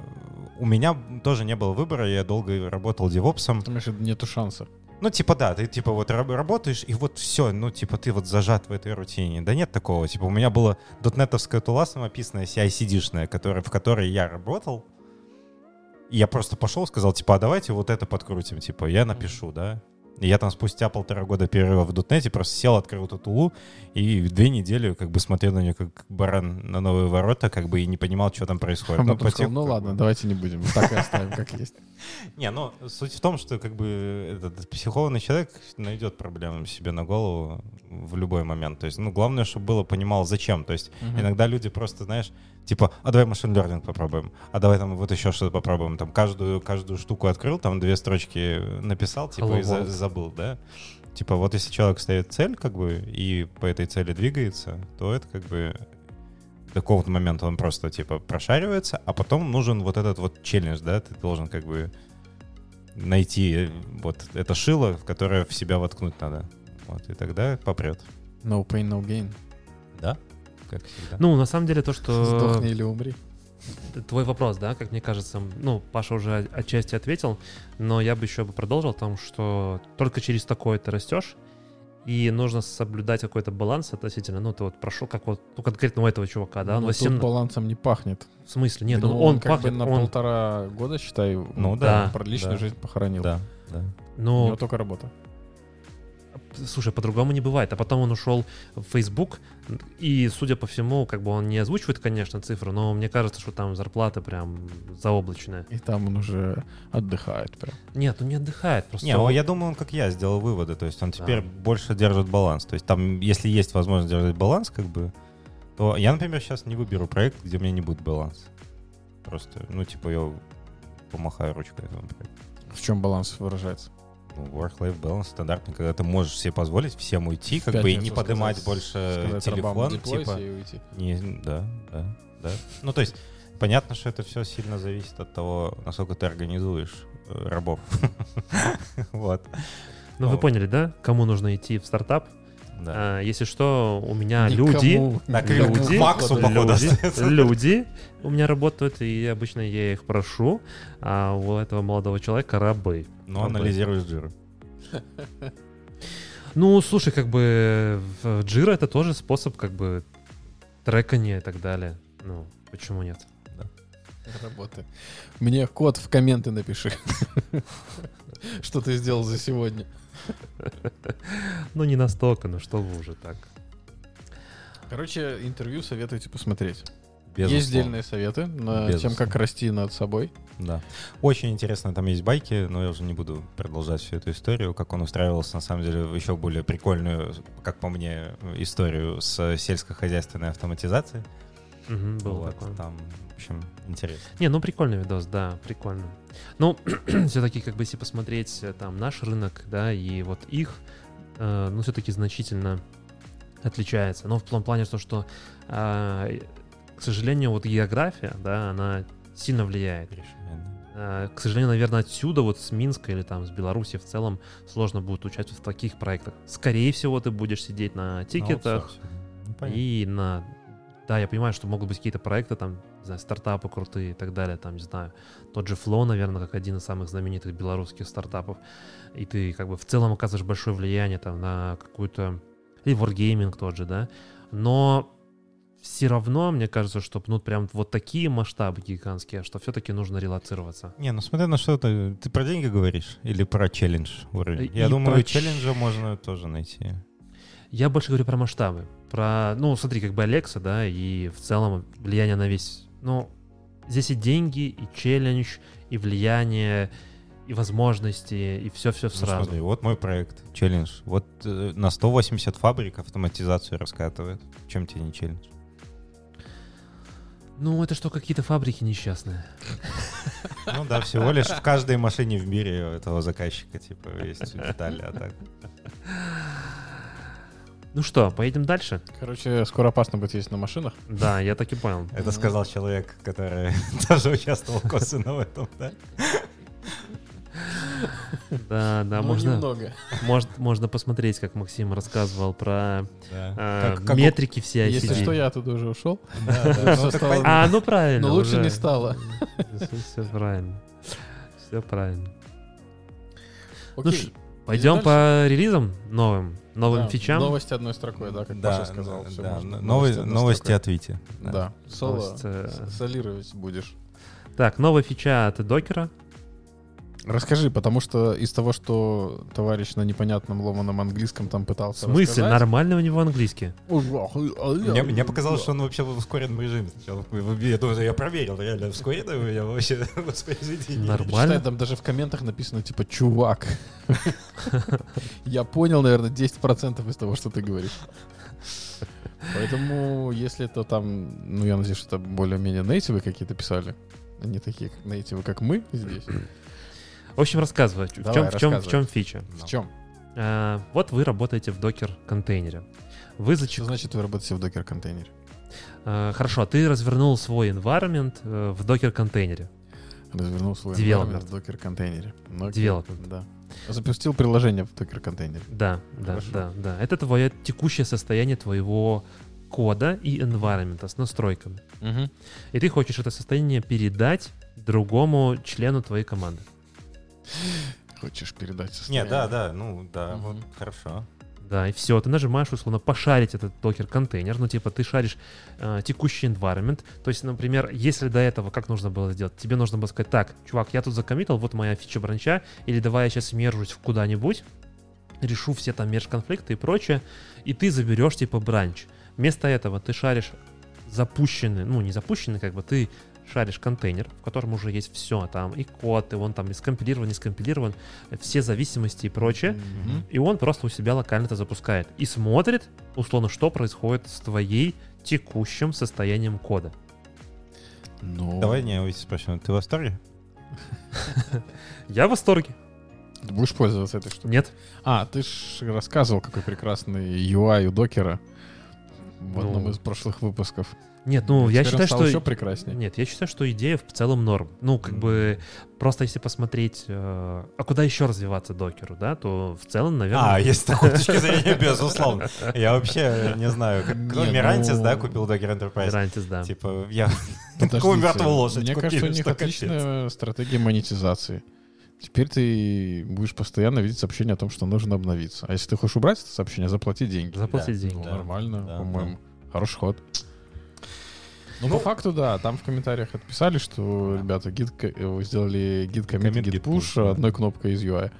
у меня тоже не было выбора, я долго работал девопсом, Потому что нету шанса. Ну, типа, да, ты, типа, вот раб- работаешь, и вот все, ну, типа, ты вот зажат в этой рутине. Да нет такого. Типа, у меня была дотнетовская тула самописная, CI-CD-шная, которая, в которой я работал. И я просто пошел, сказал, типа, а давайте вот это подкрутим, типа, я напишу, да. Я там спустя полтора года перерыва в дотнете просто сел, открыл эту тулу, и две недели как бы смотрел на нее как баран на новые ворота, как бы и не понимал, что там происходит. Ну, потом сказал, потихоньку, ну ладно, бы. давайте не будем, так и оставим, как есть. Не, ну суть в том, что как бы этот психованный человек найдет проблемы себе на голову в любой момент. То есть, ну, главное, чтобы было понимал, зачем. То есть, иногда люди просто, знаешь, типа, а давай машин learning попробуем, а давай там вот еще что-то попробуем. Там каждую, каждую штуку открыл, там две строчки написал, типа, Hello и за- забыл, да? Типа, вот если человек ставит цель, как бы, и по этой цели двигается, то это как бы до какого-то момента он просто, типа, прошаривается, а потом нужен вот этот вот челлендж, да, ты должен как бы найти э, вот это шило, в которое в себя воткнуть надо. Вот, и тогда попрет. No pain, no gain. Да? Как всегда. Ну, на самом деле, то, что... Сдохни или умри. Твой вопрос, да, как мне кажется, ну, Паша уже отчасти ответил, но я бы еще бы продолжил о том, что только через такое ты растешь, и нужно соблюдать какой-то баланс относительно, ну, ты вот прошел, как вот, ну, конкретно у этого чувака, да, он Ну, 18 тут балансом не пахнет. в смысле, нет, Ну, он, он как бы пахнет, на он, полтора года, считай, Ну да, про личную да. жизнь похоронил. Да, да. У ну, него только работа. Слушай, по-другому не бывает, а потом он ушел в Facebook, и, судя по всему, как бы он не озвучивает, конечно, цифры, но мне кажется, что там зарплата прям заоблачная. И там он уже отдыхает прям. Нет, он не отдыхает, просто... Не, ну, я думаю, он как я сделал выводы. То есть он теперь больше держит баланс. То есть там, если есть возможность держать баланс, как бы, то я, например, сейчас не выберу проект, где у меня не будет баланса. Просто, ну, типа, я помахаю ручкой этому проекту. В чем баланс выражается? Work-life balance стандартный, когда ты можешь себе позволить всем уйти, как бы и не пятницу поднимать сказать- больше сказать телефон, типа, и уйти. не, да, да, да. Ну, то есть, понятно, что это все сильно зависит от того, насколько ты организуешь э, рабов. Вот. Ну, вы поняли, да, кому нужно идти в стартап? Да. А, если что, у меня Никому люди, Так, не люди, люди, Максу, походу, люди, люди у меня работают, и обычно я их прошу, а у этого молодого человека рабы. Но Рабы. анализируешь жир. Ну, слушай, как бы в Jira это тоже способ как бы трекания и так далее. Ну, почему нет? работы. Мне код в комменты напиши. Что ты сделал за сегодня? Ну, не настолько, ну что вы уже так. Короче, интервью советуйте посмотреть. Безусловно. Есть дельные советы на тем, Безусловно. как расти над собой. Да. Очень интересно, там есть байки, но я уже не буду продолжать всю эту историю, как он устраивался, на самом деле, в еще более прикольную, как по мне, историю с сельскохозяйственной автоматизацией. Мгм, было Вот, такое. Там, в общем, интересно. Не, ну прикольный видос, да, прикольно. Ну, все-таки, как бы, если посмотреть э, там наш рынок, да, и вот их, э, ну, все-таки значительно отличается. Но в том плане, что, что а, к сожалению, вот география, да, она сильно влияет. А, К сожалению, наверное, отсюда, вот с Минска или там с Беларуси в целом, сложно будет участвовать в таких проектах. Скорее всего, ты будешь сидеть на тикетах, Ну, понятно. и на... Да, я понимаю, что могут быть какие-то проекты, там, не знаю, стартапы крутые и так далее, там, не знаю, тот же Flow, наверное, как один из самых знаменитых белорусских стартапов, и ты как бы в целом оказываешь большое влияние там на какую-то... И Wargaming тот же, да, но все равно, мне кажется, что ну прям вот такие масштабы гигантские, что все-таки нужно релацироваться. Не, ну смотря на что ты... Ты про деньги говоришь или про челлендж уровень? И Я думаю, про челленджа можно тоже найти. Я больше говорю про масштабы. Про, ну, смотри, как бы Алекса, да, и в целом влияние на весь... Ну, здесь и деньги, и челлендж, и влияние, и возможности, и все-все Ну, сразу. смотри, вот мой проект, челлендж. Вот э, на 180 фабрик автоматизацию раскатывает. Чем тебе не челлендж? Ну, это что, какие-то фабрики несчастные. Ну да, всего лишь в каждой машине в мире этого заказчика, типа, есть детали, а так. Ну что, поедем дальше? Короче, скоро опасно будет ездить на машинах. Да, я так и понял. Это сказал человек, который тоже участвовал косвенно в этом, да? Да, да, Ну, можно, немного. может, можно посмотреть, как Максим рассказывал про Да. э, Как- как у- метрики все Если что, я оттуда уже ушел. Ну. А, ну правильно. Но лучше не стало. Все, правильно. Все правильно. Ну Окей. Пойдем по релизам новым, новым Да, фичам. Новости одной строкой, да, как Да, Паша сказал. да, да. можно. Новости, новости от Вити. Да, соло Новость, э, солировать будешь. Так, новая фича от докера. Расскажи, потому что из того, что товарищ на непонятном ломаном английском там В пытался смысле? рассказать- Нормально у него английский. Мне, мне показалось, что он вообще в ускоренном режиме сначала. Я, думаю, я проверил, реально в ускоренном у меня вообще воспроизведение. Нормально. Читай, там даже в комментах написано, типа, чувак. Я понял, наверное, 10% из того, что ты говоришь. Поэтому, если это там, ну, я надеюсь, что это более-менее нейтивы какие-то писали, а не такие как нейтивы, как мы здесь. В общем, рассказывай, в Давай, чем, в чем, в чем фича. В чем? А, вот вы работаете в докер-контейнере. Вы Что зачем... значит вы работаете в докер-контейнере? А, хорошо, ты развернул свой environment э, в докер-контейнере. Развернул свой Development. environment в докер-контейнере. Ну, Development. Да. Запустил приложение в докер-контейнере. Да, да, Хорошо. да, да. Это твое текущее состояние твоего кода и environment с настройками. И ты хочешь это состояние передать другому члену твоей команды. Хочешь передать состояние? Нет, да, да, ну да, Мгм. вот хорошо. Да, и все, ты нажимаешь, условно, пошарить этот докер-контейнер, ну, типа, ты шаришь э, текущий environment, то есть, например, если до этого, как нужно было сделать? Тебе нужно было сказать, так, чувак, я тут закоммитил, вот моя фича бранча, или давай я сейчас мержусь в куда-нибудь, решу все там мерж-конфликты и прочее, и ты заберешь, типа, бранч. Вместо этого ты шаришь запущенный, ну, не запущенный, как бы, ты шаришь контейнер, в котором уже есть все, там и код, и он там и скомпилирован, не скомпилирован, все зависимости и прочее, Мгм. и он просто у себя локально это запускает. И смотрит, условно, что происходит с твоей текущим состоянием кода. Ну, Давай не увидеть спросим, ты в восторге? Я в восторге. Ты будешь пользоваться этой штукой? Нет. А, ты ж рассказывал, какой прекрасный UI у докера в Ну. одном из прошлых выпусков. Нет, ну, я Теперь он считаю, стал что... еще прекраснее. Нет, я считаю, что идея в целом норм. Ну, как бы, просто если посмотреть, э, а куда еще развиваться докеру, да, то в целом, наверное... А, есть с такой точки зрения, безусловно. Я вообще не знаю, Не, Мирантис, ну, да, купил Docker Enterprise? Garantис, да. Типа, я Подождите, такую мертвую лошадь Мне кажется, у них отличная стратегия монетизации. Теперь ты будешь постоянно видеть сообщение о том, что нужно обновиться. А если ты хочешь убрать это сообщение, заплати деньги. Заплатить Да. деньги. Ну, нормально, по-моему. Хороший ход. Ну, Ну, по факту, да. Там в комментариях отписали, что, ребята, гид, э, вы сделали гид Commit, гид git пуш push, да. одной кнопкой из UI.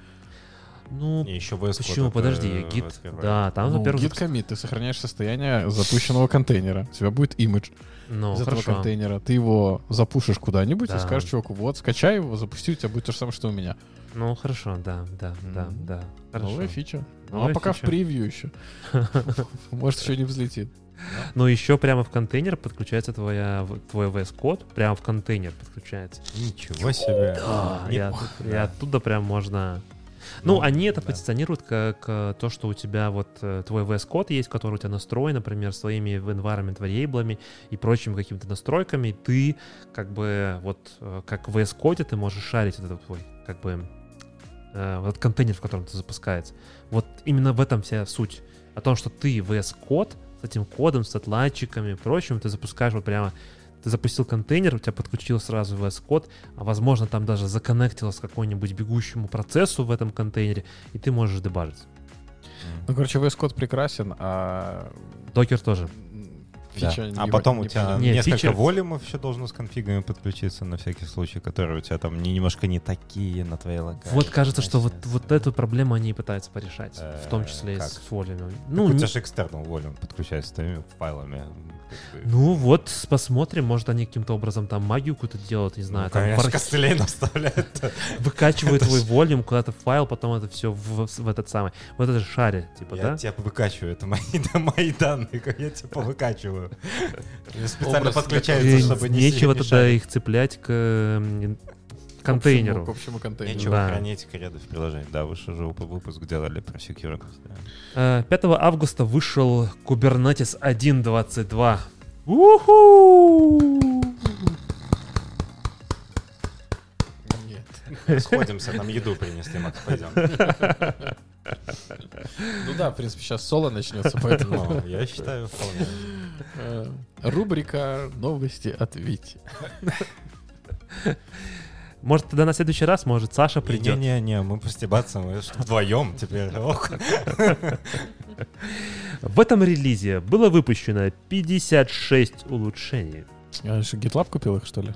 Ну, И еще VS почему? это Подожди, гид... Да, там, ну, во-первых... гид коммит, ты сохраняешь состояние запущенного контейнера. У тебя будет имидж Ну, из этого хорошо. контейнера. Ты его запушишь куда-нибудь Да. и скажешь чуваку, вот, скачай его, запусти, у тебя будет то же самое, что у меня. Ну, хорошо, да, да, да, Мгм. да. Хорошо. Новая фича. Ну, Новая а пока фича. в превью еще. Может, еще не взлетит. Но еще прямо в контейнер подключается твоя, твой VS код, прямо в контейнер подключается. Ничего себе. Да, и, от- и да. оттуда прям можно... Ну, они это да. позиционируют как то, что у тебя вот э, твой VS код есть, который у тебя настроен, например, своими environment variable и прочими какими-то настройками. Ты как бы вот э, как в VS коде ты можешь шарить этот твой как бы э, вот этот контейнер, в котором это запускается. Вот именно в этом вся суть. О том, что ты VS код с этим кодом, с отладчиками и прочим, ты запускаешь вот прямо ты запустил контейнер, у тебя подключил сразу VS код, а возможно там даже законнектилось к какому-нибудь бегущему процессу в этом контейнере, и ты можешь дебажить. Ну, короче, VS Code прекрасен, а Докер тоже. Да. фича А не- потом не у тебя. Нет, несколько фича- волюмов еще должно с конфигами подключиться на всякий случай, которые у тебя там не- немножко не такие на твоей локации. Вот кажется, что вот, вот эту проблему они и пытаются порешать, в том Э, числе и с волюмом. Ну, Ну, у не- тебя же external volume подключается с твоими файлами. ну вот посмотрим, может они каким-то образом там магию какую-то делают, не знаю, Ну, там конечно, костылей наставляет. выкачивают твой волюм куда-то в файл, потом это все в, в этот самый, вот это же шаре, типа, Я да? тебя выкачиваю, это мои, да, мои данные, я тебя выкачиваю. Я специально Образ подключается, чтобы не Нечего не тогда их цеплять к контейнеру. общему- К общему контейнеру. Нечего Да. хранить креды в приложении. Да, вы же уже выпуск делали про security. да. Э, 5 августа вышел Kubernetes 1.22. Уху! Нет. Сходимся, там еду принесли, Макс, пойдем. Ну да, в принципе, сейчас соло начнется, поэтому... Ну, я считаю, вполне. Э, Рубрика «Новости от Вити». Может, тогда на следующий раз, может, Саша придет. Не-не-не, мы постебаться, мы вдвоем теперь. Ох. В этом релизе было выпущено 56 улучшений. А что, GitLab купил их, что ли?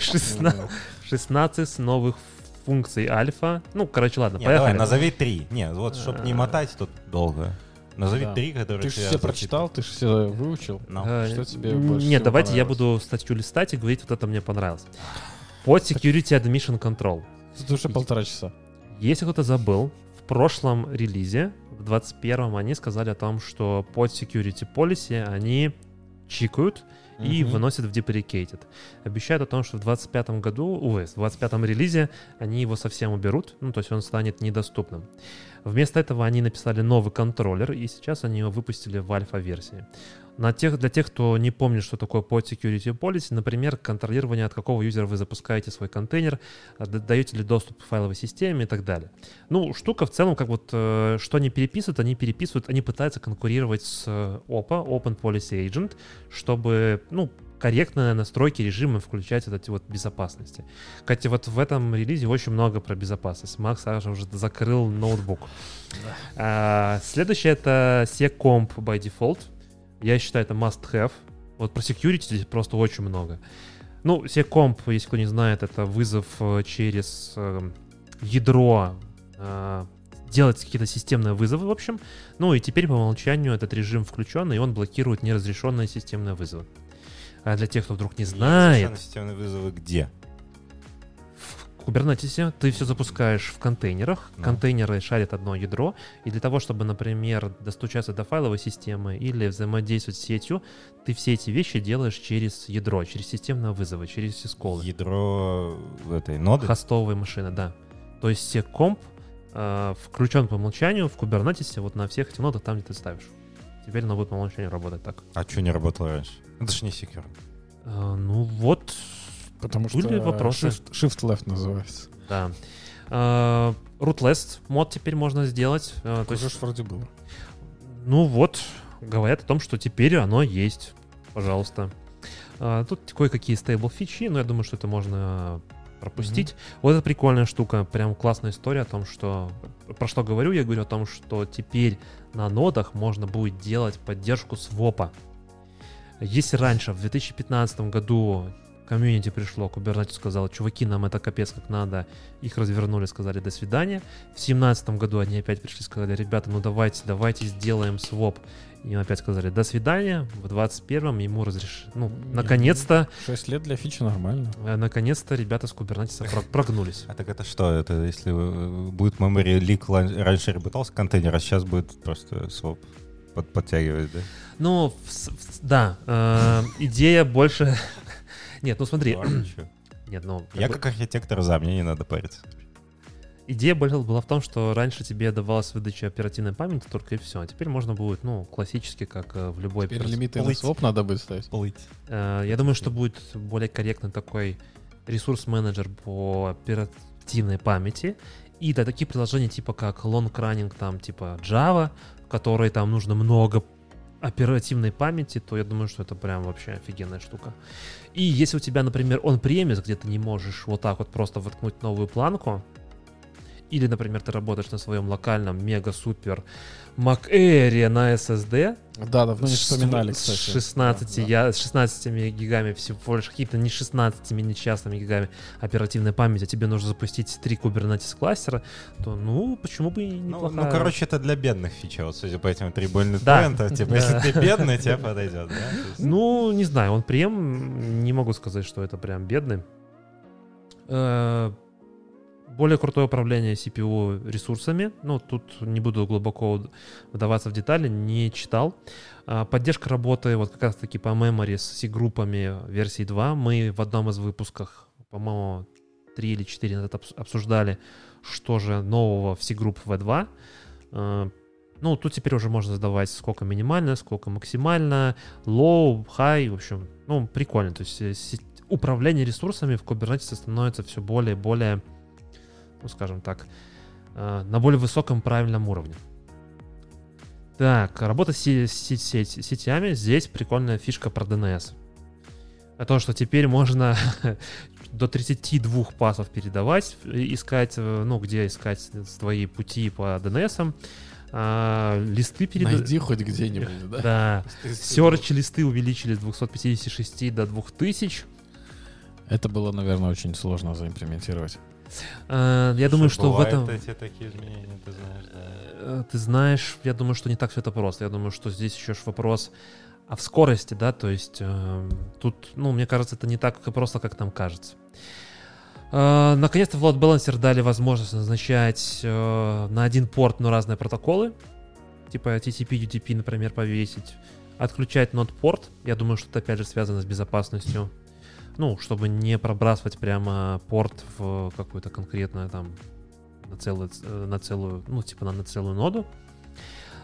16, 16 новых функций альфа. Ну, короче, ладно, поехали. давай, назови три. Не, вот, чтобы не А. мотать тут долго. Назови Да. три, которые Ты же все прочитал, ты же все выучил. Ну. Э, Что тебе н- больше Нет, давайте я буду статью листать и говорить, вот это мне понравилось. Под Security Admission Control. Тут уже полтора часа. Если кто-то забыл, в прошлом релизе, в 21-м, они сказали о том, что под Security Policy они чикают и Мгм. выносят в deprecated. Обещают о том, что в 25 году, ой, в 25 релизе они его совсем уберут, ну, то есть он станет недоступным. Вместо этого они написали новый контроллер, и сейчас они его выпустили в альфа-версии. На тех, для тех, кто не помнит, что такое под security policy, например, контролирование, от какого юзера вы запускаете свой контейнер, д- даете ли доступ к файловой системе и так далее. Ну, штука в целом, как вот, э, что они переписывают, они переписывают, они пытаются конкурировать с э, OPA, Open Policy Agent, чтобы, ну, корректно настройки режима включать вот эти вот безопасности. Кстати, вот в этом релизе очень много про безопасность. Макс Саша уже закрыл ноутбук. А, следующее это SecComp by default. Я считаю, это must-have. Вот про security здесь просто очень много. Ну, SecComp, если кто не знает, это вызов э, через э, ядро э, делать какие-то системные вызовы, в общем. Ну и теперь по умолчанию этот режим включен, и он блокирует неразрешенные системные вызовы. А для тех, кто вдруг не знает, системные вызовы где? в Kubernetes ты все запускаешь в контейнерах, Ну. контейнеры шарят одно ядро, и для того, чтобы, например, достучаться до файловой системы или взаимодействовать с сетью, ты все эти вещи делаешь через ядро, через системные вызовы, через сисколы. Ядро этой ноды? Хостовые машины, да. То есть секомп э, включен по умолчанию в Kubernetes вот на всех этих нодах, там, где ты ставишь. Теперь оно будет по умолчанию работать так. А что не работало раньше? Это же не секьюр. Э, ну вот, Потому что Были вопросы? Shift, shift left называется. да. Э, Rootless мод теперь можно сделать. то Уже есть вроде было. Ну вот, говорят о том, что теперь оно есть. Пожалуйста. А, Тут кое-какие стейбл фичи, но я думаю, что это можно пропустить. Вот это прикольная штука, прям классная история о том, что... Про что говорю? Я говорю о том, что теперь на нодах можно будет делать поддержку свопа. Если раньше, в 2015 году, комьюнити пришло, Kubernetes сказал, чуваки, нам это капец как надо, их развернули, сказали до свидания. В 2017 году они опять пришли, сказали, ребята, ну давайте, давайте сделаем своп. И им опять сказали, до свидания. В 21-м ему разрешили, ну, наконец-то, 6 лет для фичи нормально. э, наконец-то ребята с про- прогнулись. А так это что? Это если э, будет memory leak, раньше работался контейнер, а сейчас будет просто своп под- подтягивать, да? Ну, да, э, идея больше... Нет, ну смотри, Ладно, чё. нет, ну... Я как архитектор за, мне не надо париться. Идея была в том, что раньше тебе давалась выдача оперативной памяти только и все. А теперь можно будет, ну, классически, как э, в любой... Теперь операц- лимиты на плыть. своп надо будет ставить. Плыть. Э, Я думаю, что будет более корректный такой ресурс-менеджер по оперативной памяти. И да, такие приложения типа как long running, там типа Java, в которой там нужно много оперативной памяти, то я думаю, что это прям вообще офигенная штука. И если у тебя, например, он премис, где ты не можешь вот так вот просто воткнуть новую планку, или, например, ты работаешь на своем локальном мега-супер Mac Air на SSD, Да, давно не вспоминали, с кстати. 16, Да, да. я, с 16 гигами всего лишь, какие-то не 16 несчастными гигами оперативной памяти, а тебе нужно запустить три Kubernetes кластера, то, ну, почему бы и Ну, неплохая... ну, короче, это для бедных фича, вот судя по этим трибольным Да. торрентам. Типа, Да. если ты бедный, тебе подойдет, да? Есть- Ну, не знаю, он прям, не могу сказать, что это прям бедный. Более крутое управление CPU ресурсами. Ну, тут не буду глубоко вдаваться в детали, не читал. А, Поддержка работы вот как раз-таки по memory с C-группами версии 2. Мы в одном из выпусках, по-моему, 3 или 4 назад обс- обсуждали, что же нового в C-групп V2. Э, Ну, тут теперь уже можно задавать, сколько минимально, сколько максимально, low, high, в общем, ну, прикольно. То есть э, управление ресурсами в Kubernetes становится все более и более, ну, скажем так, э, на более высоком правильном уровне. Так, работа с сеть- сетями. Здесь прикольная фишка про DNS. О том, что теперь можно до 32 пасов передавать, и искать, э, ну, где искать свои пути по DNS. А, листы передавать. Найди хоть где-нибудь, да? Да. Search листы увеличили с 256 до 2000. Это было, наверное, очень сложно заимплементировать. Э, Я думаю, что в этом... эти такие изменения, ты знаешь, да. Э, Ты знаешь, я думаю, что не так все это просто. Я думаю, что здесь еще ж вопрос а в скорости, да, то есть э, тут, ну, мне кажется, это не так просто, как нам кажется. Э, наконец-то в Load Balancer дали возможность назначать э, на один порт, но разные протоколы, типа TCP, UDP, например, повесить, отключать нод порт. Я думаю, что это опять же связано с безопасностью. Ну, чтобы не пробрасывать прямо порт в какую-то конкретную там на целую, э, на целую, ну, типа на, на целую ноду.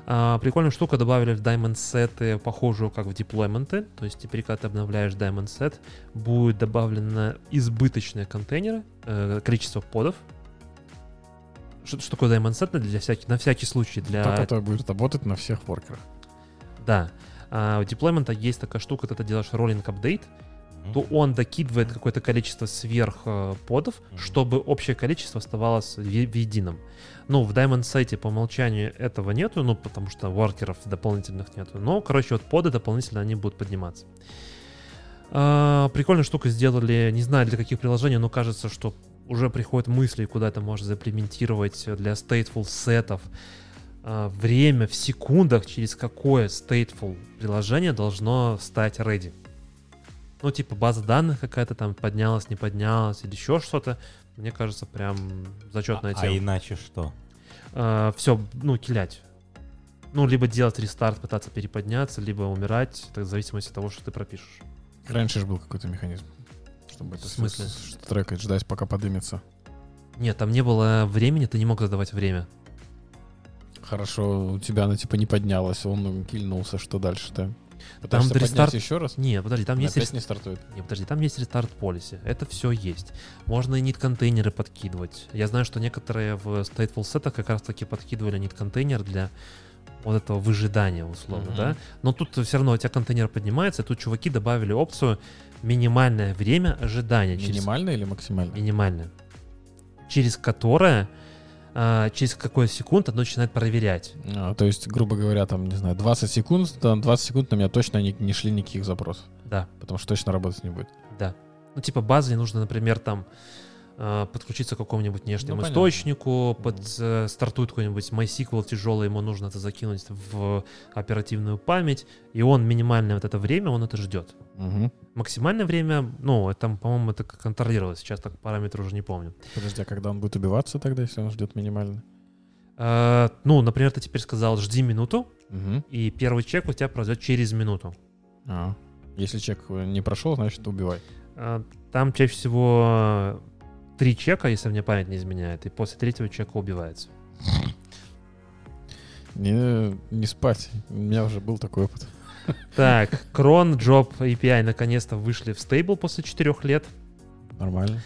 А, прикольную штуку добавили в Diamond Set, похожую как в деплойменты. То есть теперь, когда ты обновляешь Diamond Set, будет добавлено избыточные контейнеры, э, количество подов. Что, что такое Diamond Set? Для всяких, на всякий случай. Для... Так это будет работать на всех воркерах. Да. А у деплоймента есть такая штука, когда ты делаешь роллинг апдейт, То он докидывает какое-то количество сверх э, подов, чтобы общее количество оставалось в, в едином. Ну, в Diamond сайте по умолчанию этого нету, ну, потому что воркеров дополнительных нету. Но, короче, вот поды дополнительно они будут подниматься. А, прикольную штуку сделали, не знаю для каких приложений, но кажется, что уже приходят мысли, куда это можно заимплементировать для stateful сетов. А, время в секундах, через какое stateful приложение должно стать ready. Ну, типа база данных какая-то там поднялась, не поднялась, или еще что-то. Мне кажется, прям зачетная А, а тема. иначе что? все, ну, килять. Ну, либо делать рестарт, пытаться переподняться, либо умирать, это в зависимости от того, что ты пропишешь. Раньше же был какой-то механизм, чтобы это В смысле? трекать, ждать, пока подымется. Нет, там не было времени, ты не мог задавать время. Хорошо, у тебя она типа не поднялась, он кильнулся, что дальше-то? Пытаешься до рестарт- еще раз? Не, подожди, там есть, Опять не стартует. не, подожди, там есть рестарт полиси. Это все есть. Можно и нит-контейнеры подкидывать. Я знаю, что некоторые в stateful сетах как раз таки подкидывали нит-контейнер для вот этого выжидания, условно, Мгм. да? Но тут все равно у тебя контейнер поднимается, и тут чуваки добавили опцию минимальное время ожидания. через- Минимальный или максимальный? минимальное, через которое а, через какой секунд оно начинает проверять. А, то есть, грубо говоря, там, не знаю, 20 секунд, там 20 секунд на меня точно не, не шли никаких запросов. Да, Потому что точно работать не будет. да. Ну, типа базе нужно, например, там подключиться к какому-нибудь внешнему Ну, понятно. источнику, под, Мгм. э, стартует какой-нибудь MySQL тяжелый, ему нужно это закинуть в оперативную память, и он минимальное вот это время, он это ждет. Мгм. Максимальное время, ну, это, там, по-моему, это контролировалось, сейчас так параметр уже не помню. Подожди, а когда он будет убиваться тогда, если он ждет минимально? А, ну, например, ты теперь сказал, жди минуту, Мгм. и первый чек у тебя пройдет через минуту. А. Если чек не прошел, значит убивай. А, Там чаще всего три чека, если мне память не изменяет, и после третьего чека убивается. Не, не спать. У меня уже был такой опыт. Так, Cron, Job, API наконец-то вышли в стейбл после четырех лет. Нормально.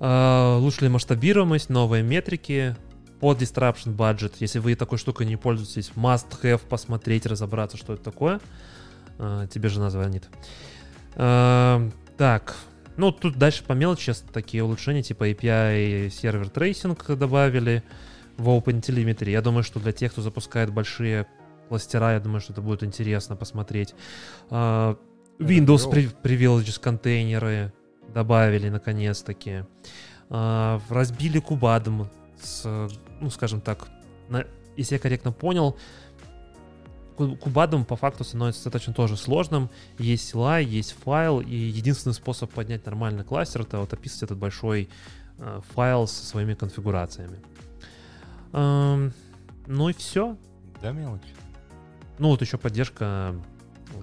А, Улучшили масштабируемость, новые метрики, под Disruption Budget. Если вы такой штукой не пользуетесь, must have посмотреть, разобраться, что это такое. А, Тебе жена звонит. А, Так, ну тут дальше по мелочи сейчас такие улучшения, типа API server tracing добавили в OpenTelemetry. Я думаю, что для тех, кто запускает большие кластера, я думаю, что это будет интересно посмотреть. А, Windows при- privileged контейнеры добавили наконец-таки. А, разбили kubeadm с, ну, скажем так, на- если я корректно понял, кубадом по факту становится достаточно тоже сложным. Есть CLI, есть файл, и единственный способ поднять нормальный кластер это вот описать этот большой э, файл со своими конфигурациями. Эм, ну и все. Да, мелочь. Ну вот еще поддержка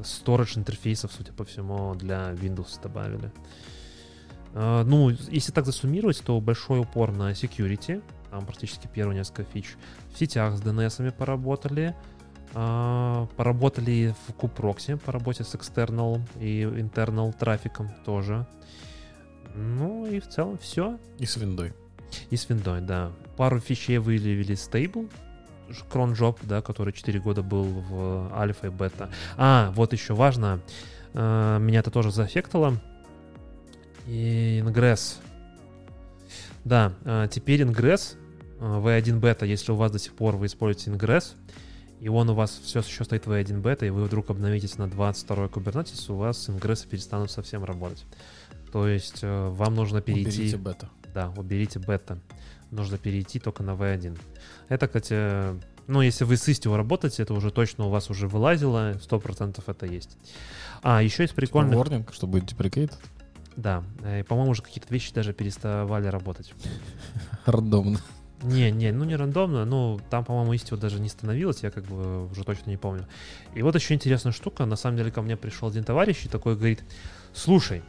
storage интерфейсов, судя по всему, для Windows добавили. Э, Ну, если так засуммировать, то большой упор на security. Там практически первые несколько фич. В сетях с DNS поработали. А, Поработали в купроксе по работе с external и internal трафиком тоже. Ну и в целом все. И с виндой. И с виндой, да. Пару фичей выявили стейбл. Кронджоп, да, который 4 года был в альфа и бета. А, вот еще важно. э, Меня это тоже заэффектило. И Ingress. Да, э, теперь э, V1 бета, если у вас до сих пор вы используете Ingress, и он у вас все еще стоит V1 бета, и вы вдруг обновитесь на 22 Kubernetes, у вас Ingress перестанут совсем работать. То есть э, вам нужно перейти... Уберите бета. Да, уберите бета. Нужно перейти только на V1. Это, кстати, ну, если вы с Istio работаете, это уже точно у вас уже вылазило, 100% это есть. А, еще есть прикольно. Типа warning, что будет deprecated. Да, и, по-моему, уже какие-то вещи даже переставали работать. Рандомно. Не, не, ну не рандомно, ну там, по-моему, Istio даже не становилось, я как бы уже точно не помню. И вот еще интересная штука, на самом деле ко мне пришел один товарищ и такой говорит, слушай,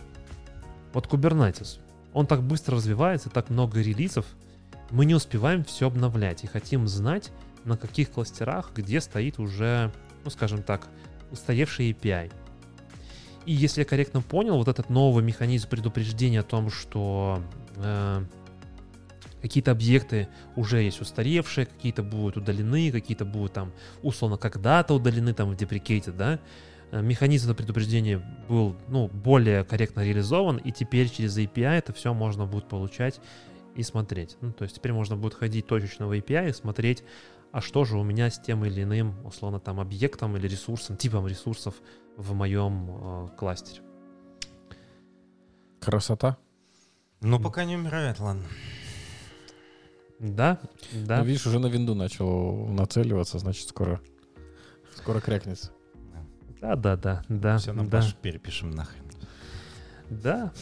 вот Kubernetes, он так быстро развивается, так много релизов, мы не успеваем все обновлять и хотим знать, на каких кластерах, где стоит уже, ну скажем так, устаревший API. И если я корректно понял, вот этот новый механизм предупреждения о том, что э, какие-то объекты уже есть устаревшие, какие-то будут удалены, какие-то будут там условно когда-то удалены, там в deprecated, да, э, механизм предупреждения был, ну, более корректно реализован, и теперь через API это все можно будет получать и смотреть. Ну, то есть теперь можно будет ходить точечно в API и смотреть, а что же у меня с тем или иным, условно, там, объектом или ресурсом, типом ресурсов в моем э, кластере. Красота. Ну, пока не умирает, ладно. Да, да. Ну, видишь, уже на винду начал нацеливаться, значит, скоро, скоро крякнется. Да, да, да, да. Все, нам да. Перепишем нахрен. Да,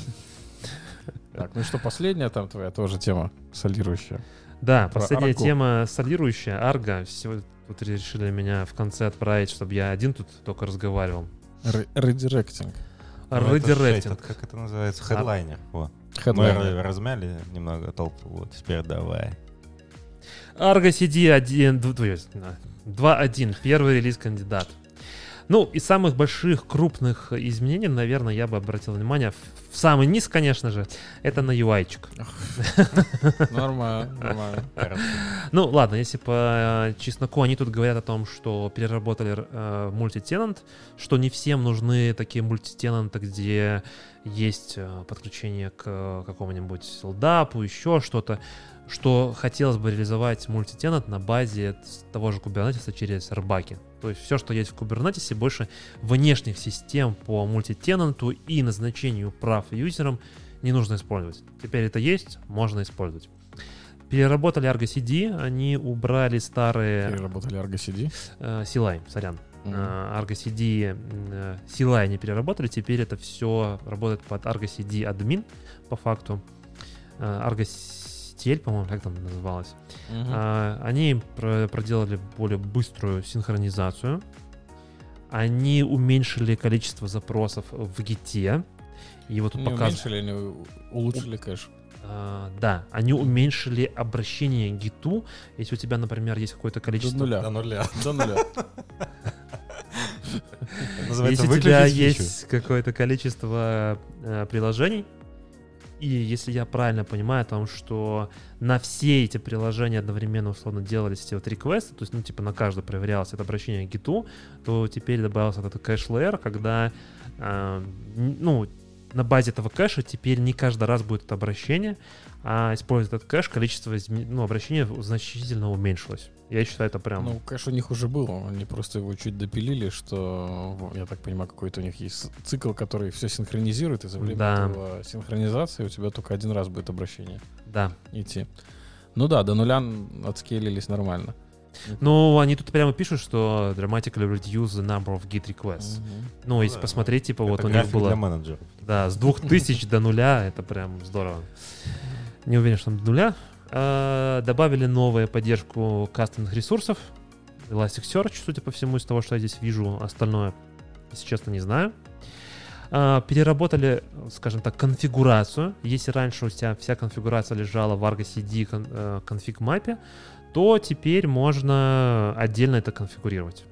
Так, ну что, последняя там твоя тоже тема солирующая? да, Про последняя аргу. тема солирующая, арга. Все тут решили меня в конце отправить, чтобы я один тут только разговаривал. Ре- Редиректинг. Ну, это ж Редиректинг. Как это называется? Хедлайнер. Во. Мы размяли немного толпу. Вот, теперь давай. Argo CD 1, 2.1, первый релиз кандидат. Ну, из самых больших, крупных изменений, наверное, я бы обратил внимание, в самый низ, конечно же, это на UI-чик. Нормально, нормально. Ну, ладно, если по э, чесноку, они тут говорят о том, что переработали э, мультитенант, что не всем нужны такие мультитенанты, где есть э, подключение к какому-нибудь LDAP, еще что-то, что хотелось бы реализовать мультитенант на базе того же Kubernetes через рбаки. То есть все, что есть в Kubernetes, больше внешних систем по мультитенанту и назначению прав юзерам не нужно использовать. Теперь это есть, можно использовать. Переработали Argo CD, они убрали старые Переработали Argo CD. э, CLI, сорян. Э, Argo CD э, CLI они переработали, теперь это все работает под Argo CD админ по факту. Э, Argo CTL, по-моему, как там называлось. Мгм. А, Они про- проделали более быструю синхронизацию. Они уменьшили количество запросов в гите. И вот тут Не показывают. уменьшили, они улучшили кэш. А, да, они уменьшили обращение к гиту. Если у тебя, например, есть какое-то До количество... нуля. До нуля. До нуля. Называется если у тебя есть какое-то количество э, приложений, и если я правильно понимаю о том, что на все эти приложения одновременно условно делались эти вот реквесты, то есть, ну, типа на каждый проверялось это обращение к гиту, то теперь добавился этот кэш-лейер, когда, э, ну, на базе этого кэша теперь не каждый раз будет это обращение, а используя этот кэш, количество ну, обращений значительно уменьшилось. Я считаю, это прям... Ну, кэш у них уже был, они просто его чуть допилили, что, я так понимаю, какой-то у них есть цикл, который все синхронизирует, и за время Да. этого синхронизации у тебя только один раз будет обращение да. идти. Ну да, до нуля отскейлились нормально. Ну, они тут прямо пишут, что dramatically reduce the number of git requests. Мгм. Ну, если да, посмотреть, типа, Это вот у них было, для менеджеров. да, с 2000 до нуля, это прям здорово. Не уверен, что там до нуля. А, Добавили новую поддержку кастомных ресурсов. Elasticsearch, судя по всему, из того, что я здесь вижу, остальное, если честно, не знаю. А, Переработали, скажем так, конфигурацию. Если раньше у тебя вся конфигурация лежала в Argo CD кон- э, конфиг мапе, то теперь можно отдельно это конфигурировать.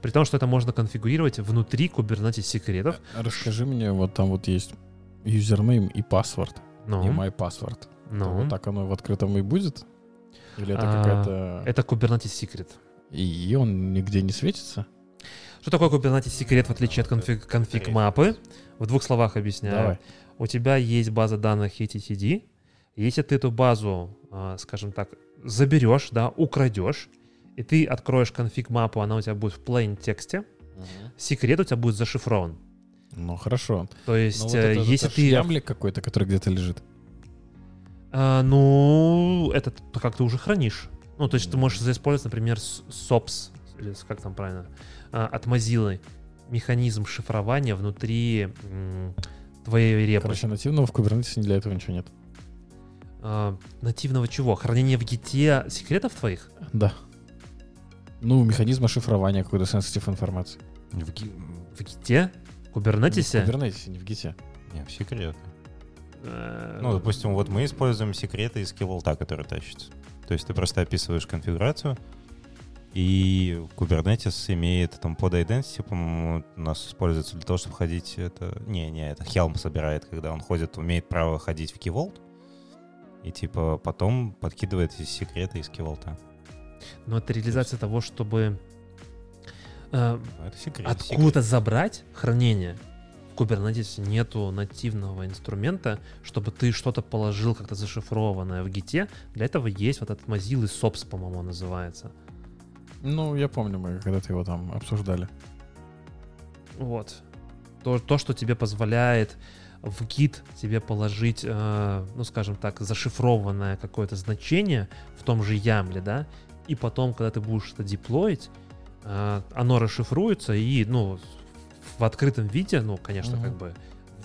При том, что это можно конфигурировать внутри Kubernetes секретов. Расскажи мне, вот там вот есть юзернейм и паспорт, Ну, и my password. Ну, Вот так оно в открытом и будет? Или это А, какая-то... это Kubernetes секрет. И он нигде не светится? Что такое Kubernetes секрет в отличие от конфиг, конфиг мапы? В двух словах объясняю. Давай. У тебя есть база данных etcd. Если ты эту базу, а, скажем так, заберешь, да, украдешь, и ты откроешь конфиг мапу, она у тебя будет в plain тексте, секрет у тебя будет зашифрован. Ну, хорошо. То есть, вот э, это- если это ты... ямлик какой-то, который где-то лежит. А, ну, это как ты уже хранишь. Ну, то есть ты можешь заиспользовать, например, SOPS, или как там правильно, а, от Mozilla, механизм шифрования внутри твоей репы. Короче, нативного в Kubernetes для этого ничего нет. А, нативного чего? Хранение в гите секретов твоих? Да. Ну, механизма шифрования какой-то sensitive информации. В ги- В гите? В В Кубернетисе? Kubernetes, не в гите. Не, в секреты. Э, Ну, допустим, вот мы используем секреты из киволта, который тащится. То есть ты просто описываешь конфигурацию, и Kubernetes имеет там под identity, по-моему, у нас используется для того, чтобы ходить это... Не, не, это Helm собирает, когда он ходит, умеет право ходить в Keyvault, и типа потом подкидывает секреты из Keyvault. Но это реализация того, чтобы э, Ну, секрет. откуда забрать хранение. Kubernetes нету нативного инструмента, чтобы ты что-то положил как-то зашифрованное в гите. Для этого есть вот этот Mozilla SOPS, по-моему, называется. Ну, я помню, мы когда-то его там обсуждали. Вот. То, то что тебе позволяет в гит тебе положить, э, ну, скажем так, зашифрованное какое-то значение в том же ямле, да, и потом, когда ты будешь это деплоить, э, оно расшифруется и, ну, в открытом виде, ну, конечно, Мгм. как бы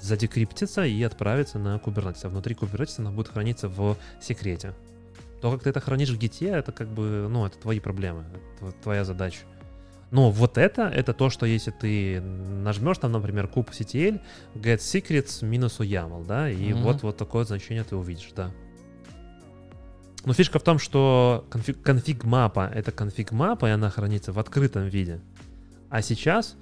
задекриптится и отправится на Kubernetes. А внутри Kubernetes оно будет храниться в секрете. То, как ты это хранишь в гите, это как бы, ну, это твои проблемы, это твоя задача. Но вот это, это то, что если ты нажмешь там, например, куб CTL, get secrets минус YAML, да, и Мгм. вот, вот такое значение ты увидишь, да. Но фишка в том, что конфиг, конфиг мапа это конфиг мапа, и она хранится в открытом виде. А сейчас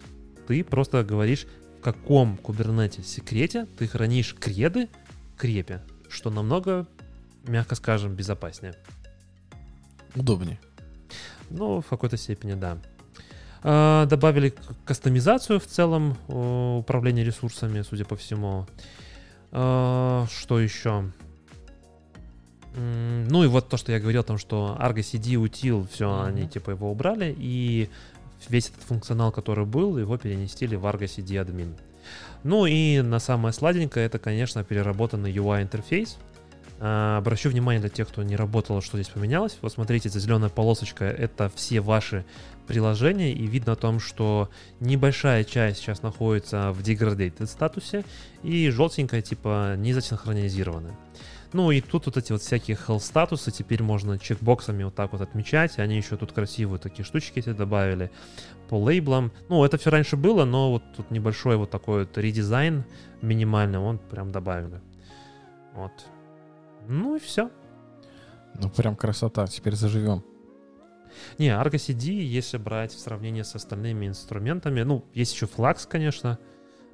ты просто говоришь, в каком Kubernetes секрете ты хранишь креды крепе, что намного, мягко скажем, безопаснее. Удобнее. Ну, в какой-то степени, да. А, Добавили кастомизацию в целом о, управления ресурсами, судя по всему. А, Что еще? Ну и вот то, что я говорил о том, что Argo CD утил, все, Мгм. они типа его убрали, и весь этот функционал, который был, его перенестили в Argo CD админ. Ну и на самое сладенькое, это, конечно, переработанный UI-интерфейс. А, Обращу внимание для тех, кто не работал, что здесь поменялось. Вот смотрите, эта зеленая полосочка — это все ваши приложения, и видно о том, что небольшая часть сейчас находится в degraded статусе, и желтенькая типа не засинхронизирована. Ну и тут вот эти вот всякие health статусы теперь можно чекбоксами вот так вот отмечать. Они еще тут красивые такие штучки эти добавили по лейблам. Ну, это все раньше было, но вот тут небольшой вот такой вот редизайн минимальный, он прям добавили. Вот. Ну и все. Ну, прям красота. Теперь заживем. Не, Argo CD, если брать в сравнении с остальными инструментами, ну, есть еще Flux, конечно.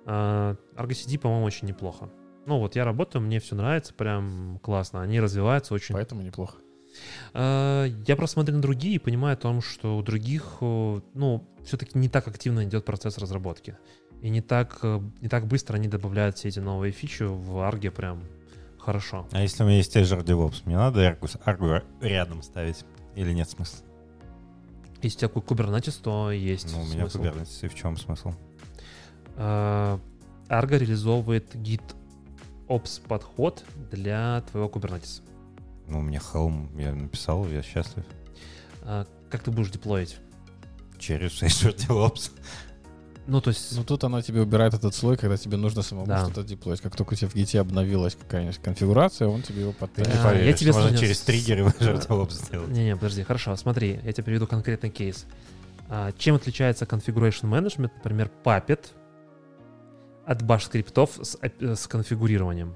а, Argo CD, по-моему, очень неплохо. Ну, вот я работаю, мне все нравится, прям классно. Они развиваются очень Поэтому неплохо. А, Я просто смотрю на другие и понимаю о том, что у других, э, ну, все-таки не так активно идет процесс разработки. И не так, э, не так быстро они добавляют все эти новые фичи в Арге прям хорошо. А если у меня есть Azure DevOps, мне надо Argus, Argo рядом ставить? Или нет смысла? Если у тебя Kubernetes, то есть Ну, у меня смысл. Kubernetes, и в чем смысл? А, Argo реализовывает GitOps подход для твоего Kubernetes. Ну, у меня Helm, я написал, я счастлив. А, Как ты будешь деплоить? Через Azure DevOps. Ну, то есть... Ну, тут она тебе убирает этот слой, когда тебе нужно самому Да. что-то деплоить. Как только у тебя в гите обновилась какая-нибудь конфигурация, он тебе его Ты подтянет. не А, поверишь, я тебе можно сегодня через триггеры в Azure DevOps сделать. Не-не, подожди, хорошо, смотри, я тебе приведу конкретный кейс. А, Чем отличается Configuration Management, например, Puppet от баш-скриптов с, оп- с конфигурированием?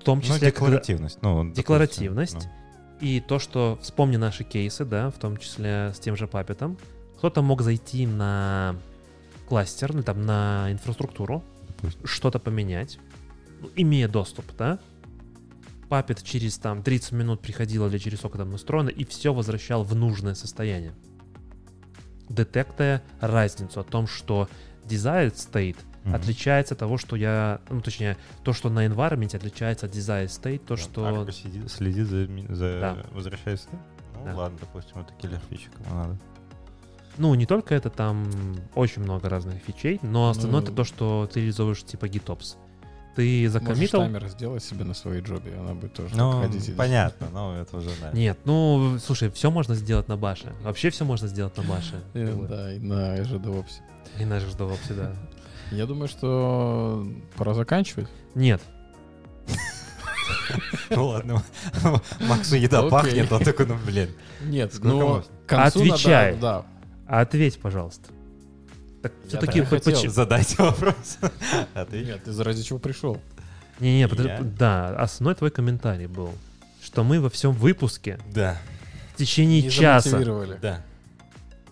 В том Ну, числе, когда- декларативность. Ну, допустим, Декларативность. ну. и то, что вспомни наши кейсы, да, в том числе с тем же Puppet. Кто-то мог зайти на кластер, ну, там, на инфраструктуру, что-то поменять, ну, имея доступ, да. Puppet через там 30 минут приходил или через сколько там настроено, и все возвращал в нужное состояние. Детектая разницу о том, что desired state Мгм. отличается от того, что я, ну, точнее, то, что на environment отличается от desired state, то, Да, что... Argo сидит- следит за, за Да. возвращаясь. Ну, Да. ладно, допустим, это киллер фича, кому надо. Ну, не только это, там очень много разных фичей, но основное Ну, это то, что ты реализовываешь типа GitOps. Ты Можешь закоммитил... таймер сделать себе на своей джобе, и она будет тоже Ну, ходить. понятно, но это уже, да. Нет, ну, слушай, все можно сделать на баше. Вообще все можно сделать на баше. Э. Да, и на JDevOps. И на JDevOps, да. Я думаю, что пора заканчивать. Нет, Ну ладно, Максу еда пахнет, он такой, ну блин. Нет, Сколько ну, Отвечай. да. ответь, пожалуйста. Так Я все-таки... хотел. Задайте вопрос. А ты? Нет, ты заради чего пришел? Не-не, подожди, Я? да, основной твой комментарий был, что мы во всем выпуске Да, в течение Не часа, да.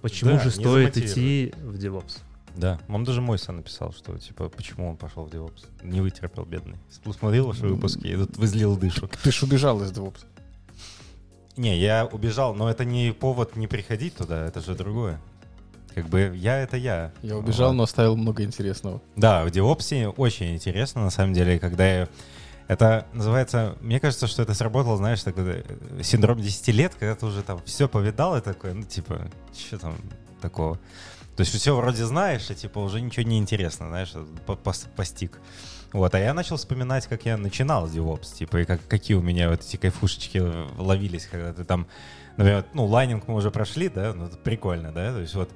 почему Да, же не стоит идти в DevOps? Да, он даже мой сын написал, что, типа, почему он пошел в DevOps. Не вытерпел, бедный. Смотрел ваши выпуски, и тут возлил дышу. Ты ж убежал из DevOps. Не, я убежал, но это не повод не приходить туда, это же другое. Как бы я — это я. Я убежал, Вот. но оставил много интересного. Да, в DevOps очень интересно, на самом деле, когда я... Это называется... Мне кажется, что это сработало, знаешь, такой э, синдром 10 лет, когда ты уже там все повидал и такой, ну, типа, что там такого? То есть все вроде знаешь, и типа уже ничего не интересно, знаешь, по- пос- постиг. Вот, а я начал вспоминать, как я начинал с DevOps, типа, и как, какие у меня вот эти кайфушечки ловились, когда ты там, например, ну, лайнинг мы уже прошли, да, ну, это прикольно, да, то есть вот,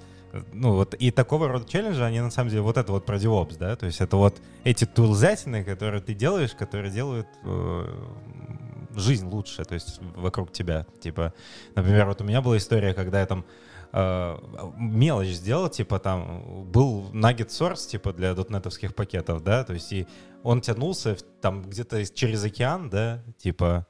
ну, вот, и такого рода челленджи, они на самом деле вот это вот про DevOps, да, то есть это вот эти тулзятины, которые ты делаешь, которые делают э, жизнь лучше, то есть вокруг тебя, типа, например, вот у меня была история, когда я там э, мелочь сделал, типа там был NuGet source, типа для дотнетовских пакетов, да, то есть и он тянулся там где-то через океан, да, типа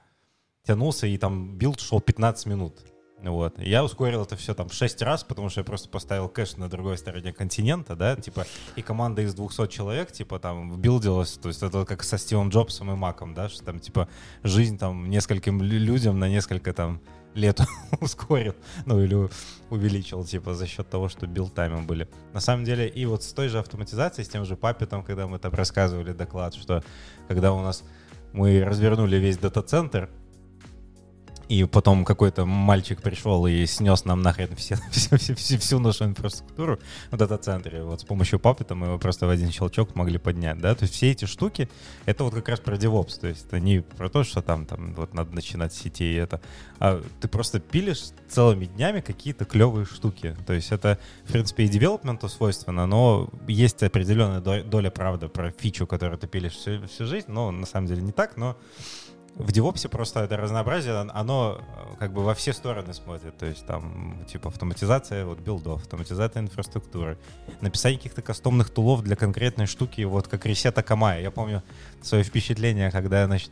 тянулся и там билд шел 15 минут. Вот. Я ускорил это все там в 6 раз, потому что я просто поставил кэш на другой стороне континента, да, типа, и команда из 200 человек, типа, там, билдилась, то есть это как со Стивом Джобсом и Маком, да, что там, типа, жизнь там нескольким лю- людям на несколько там лет ускорил, ну, или увеличил, типа, за счет того, что билд-таймы были. На самом деле, и вот с той же автоматизацией, с тем же папетом, когда мы там рассказывали доклад, что когда у нас мы развернули весь дата-центр, и потом какой-то мальчик пришел и снес нам нахрен все, всю, всю- всю- всю нашу инфраструктуру в дата-центре. Вот с помощью Puppet мы его просто в один щелчок могли поднять, да. То есть все эти штуки, это вот как раз про DevOps. То есть это не про то, что там, там вот надо начинать сети и это, а ты просто пилишь целыми днями какие-то клевые штуки. То есть это, в принципе, и девелопменту свойственно, но есть определенная до- доля правды про фичу, которую ты пилишь всю, всю жизнь, но на самом деле не так, но в DevOps просто это разнообразие, оно э, как бы во все стороны смотрит. То есть там типа автоматизация вот билдов, автоматизация инфраструктуры, написание каких-то кастомных тулов для конкретной штуки, вот как ресета Камая. Я помню свое впечатление, когда, значит,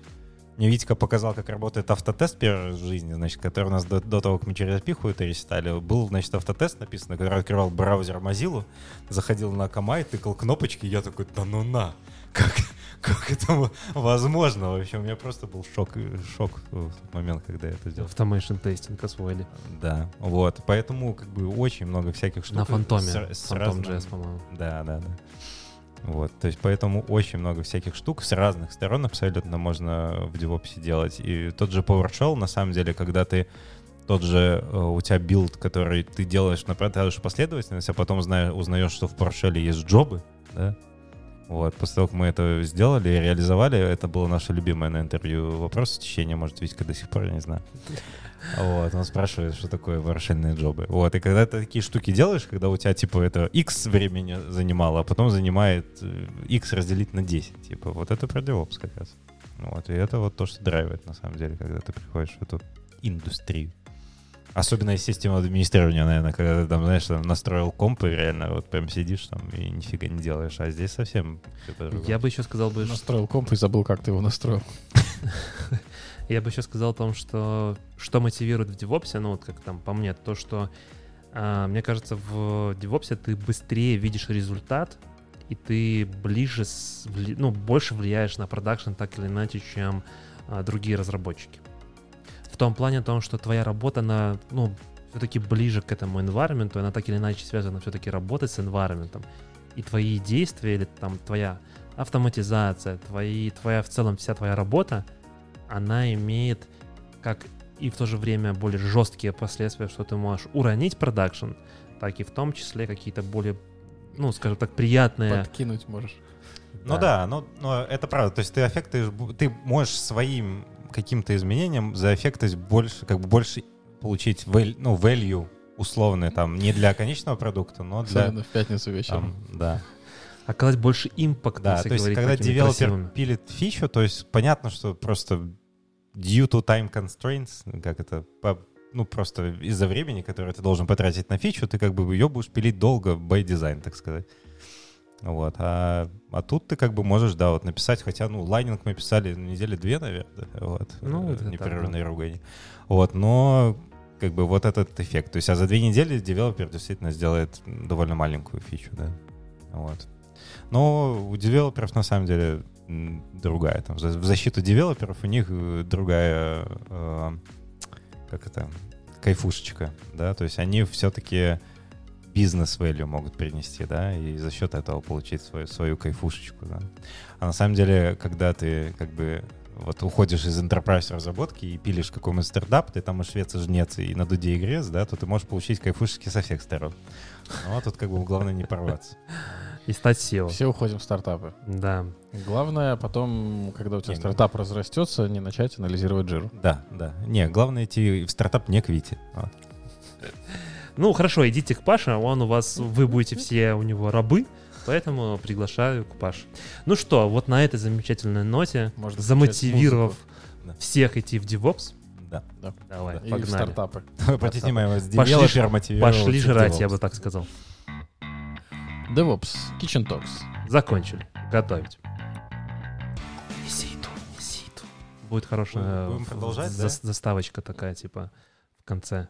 мне Витька показал, как работает автотест первый раз в жизни, значит, который у нас до, до того, как мы через API это ресетали, был, значит, автотест написан, который открывал браузер Mozilla, заходил на Камай, тыкал кнопочки, я такой, да ну на, как, как это возможно? В общем, у меня просто был шок, шок в тот момент, когда я это сделал. Automation тестинг освоили. Да, вот, поэтому как бы очень много всяких штук. На фантоме. с- с Фантом разным- JS, по-моему. Да, да, да. Вот, то есть поэтому очень много всяких штук с разных сторон абсолютно можно в DevOps делать. И тот же PowerShell, на самом деле, когда ты тот же, э, у тебя билд, который ты делаешь на продажу последовательность, а потом зна- узнаешь, что в PowerShell есть джобы, да, вот, после того, как мы это сделали и реализовали, это было наше любимое на интервью вопрос в течение, может, Витька до сих пор, я не знаю. Вот, он спрашивает, что такое PowerShell ные джобы. Вот, и когда ты такие штуки делаешь, когда у тебя, типа, это X времени занимало, а потом занимает э, X разделить на 10, типа, вот это про DevOps как раз. Вот, и это вот то, что драйвит, на самом деле, когда ты приходишь в эту индустрию. Особенно из системы администрирования, наверное, когда ты там, знаешь, там настроил комп и реально вот прям сидишь там и нифига не делаешь. А здесь совсем. Я бы еще сказал бы, Настроил комп и забыл, как ты его настроил. Я бы еще сказал о том, что что мотивирует в DevOps, ну вот как там по мне, то, что а, мне кажется, в DevOps ты быстрее видишь результат, и ты ближе, ну, больше влияешь на продакшн так или иначе, чем а, другие разработчики. В том плане, о том, что твоя работа, на, ну, все-таки ближе к этому environment, она так или иначе связана все-таки работать с environment. И твои действия или там твоя автоматизация, твои, твоя в целом вся твоя работа, она имеет как и в то же время более жесткие последствия, что ты можешь уронить продакшн, так и в том числе какие-то более, ну, скажем так, приятные, Подкинуть можешь. Ну да, ну, но это правда. То есть ты аффектуешь, бу- ты можешь своим каким-то изменением заэффектить больше, как бы больше получить val- ну, value условное там не для конечного продукта, но для Особенно в пятницу вечером. там, да. Оказать больше импакта, Да, если то есть когда девелопер красивыми. пилит фичу, то есть понятно, что просто due to time constraints, как это, по- ну просто из-за времени, которое ты должен потратить на фичу, ты как бы ее будешь пилить долго by design, так сказать. Вот, а, а тут ты как бы можешь, да, вот написать, хотя, ну, лайнинг мы писали недели две, наверное, вот, Ну, э, это так, непрерывной ругани. Вот, но как бы вот этот эффект. То есть, а за две недели девелопер действительно сделает довольно маленькую фичу, да. Вот. Но у девелоперов на самом деле другая. Там, в защиту девелоперов у них э, другая, э, как это, кайфушечка, да, то есть они все-таки бизнес value могут принести, да, и за счет этого получить свою, свою кайфушечку, да. А на самом деле, когда ты как бы вот уходишь из enterprise разработки и пилишь какой-нибудь стартап, ты там и швец, и жнец, и на дуде и грез, да, то ты можешь получить кайфушечки со всех сторон. Ну, а тут как бы главное не порваться. И стать SEO. Все уходим в стартапы. Да. Главное потом, когда у тебя Не, стартап разрастется, не начать анализировать жиру. Да, да. Не, главное идти в стартап не к Вите. Вот. Ну, хорошо, идите к Паше, а он у вас, вы будете все у него рабы, поэтому приглашаю к Паше. Ну что, вот на этой замечательной ноте, Можно замотивировав Да. всех идти в DevOps, Да. давай, И в погнали. стартапы. Обратите внимание, вас Пошли Пошли жрать, DevOps. я бы так сказал. DevOps, Kitchen Talks. Закончили. Готовить. Неси неси. Будет хорошая Будем- продолжать, зас- да? заставочка такая, типа, в конце.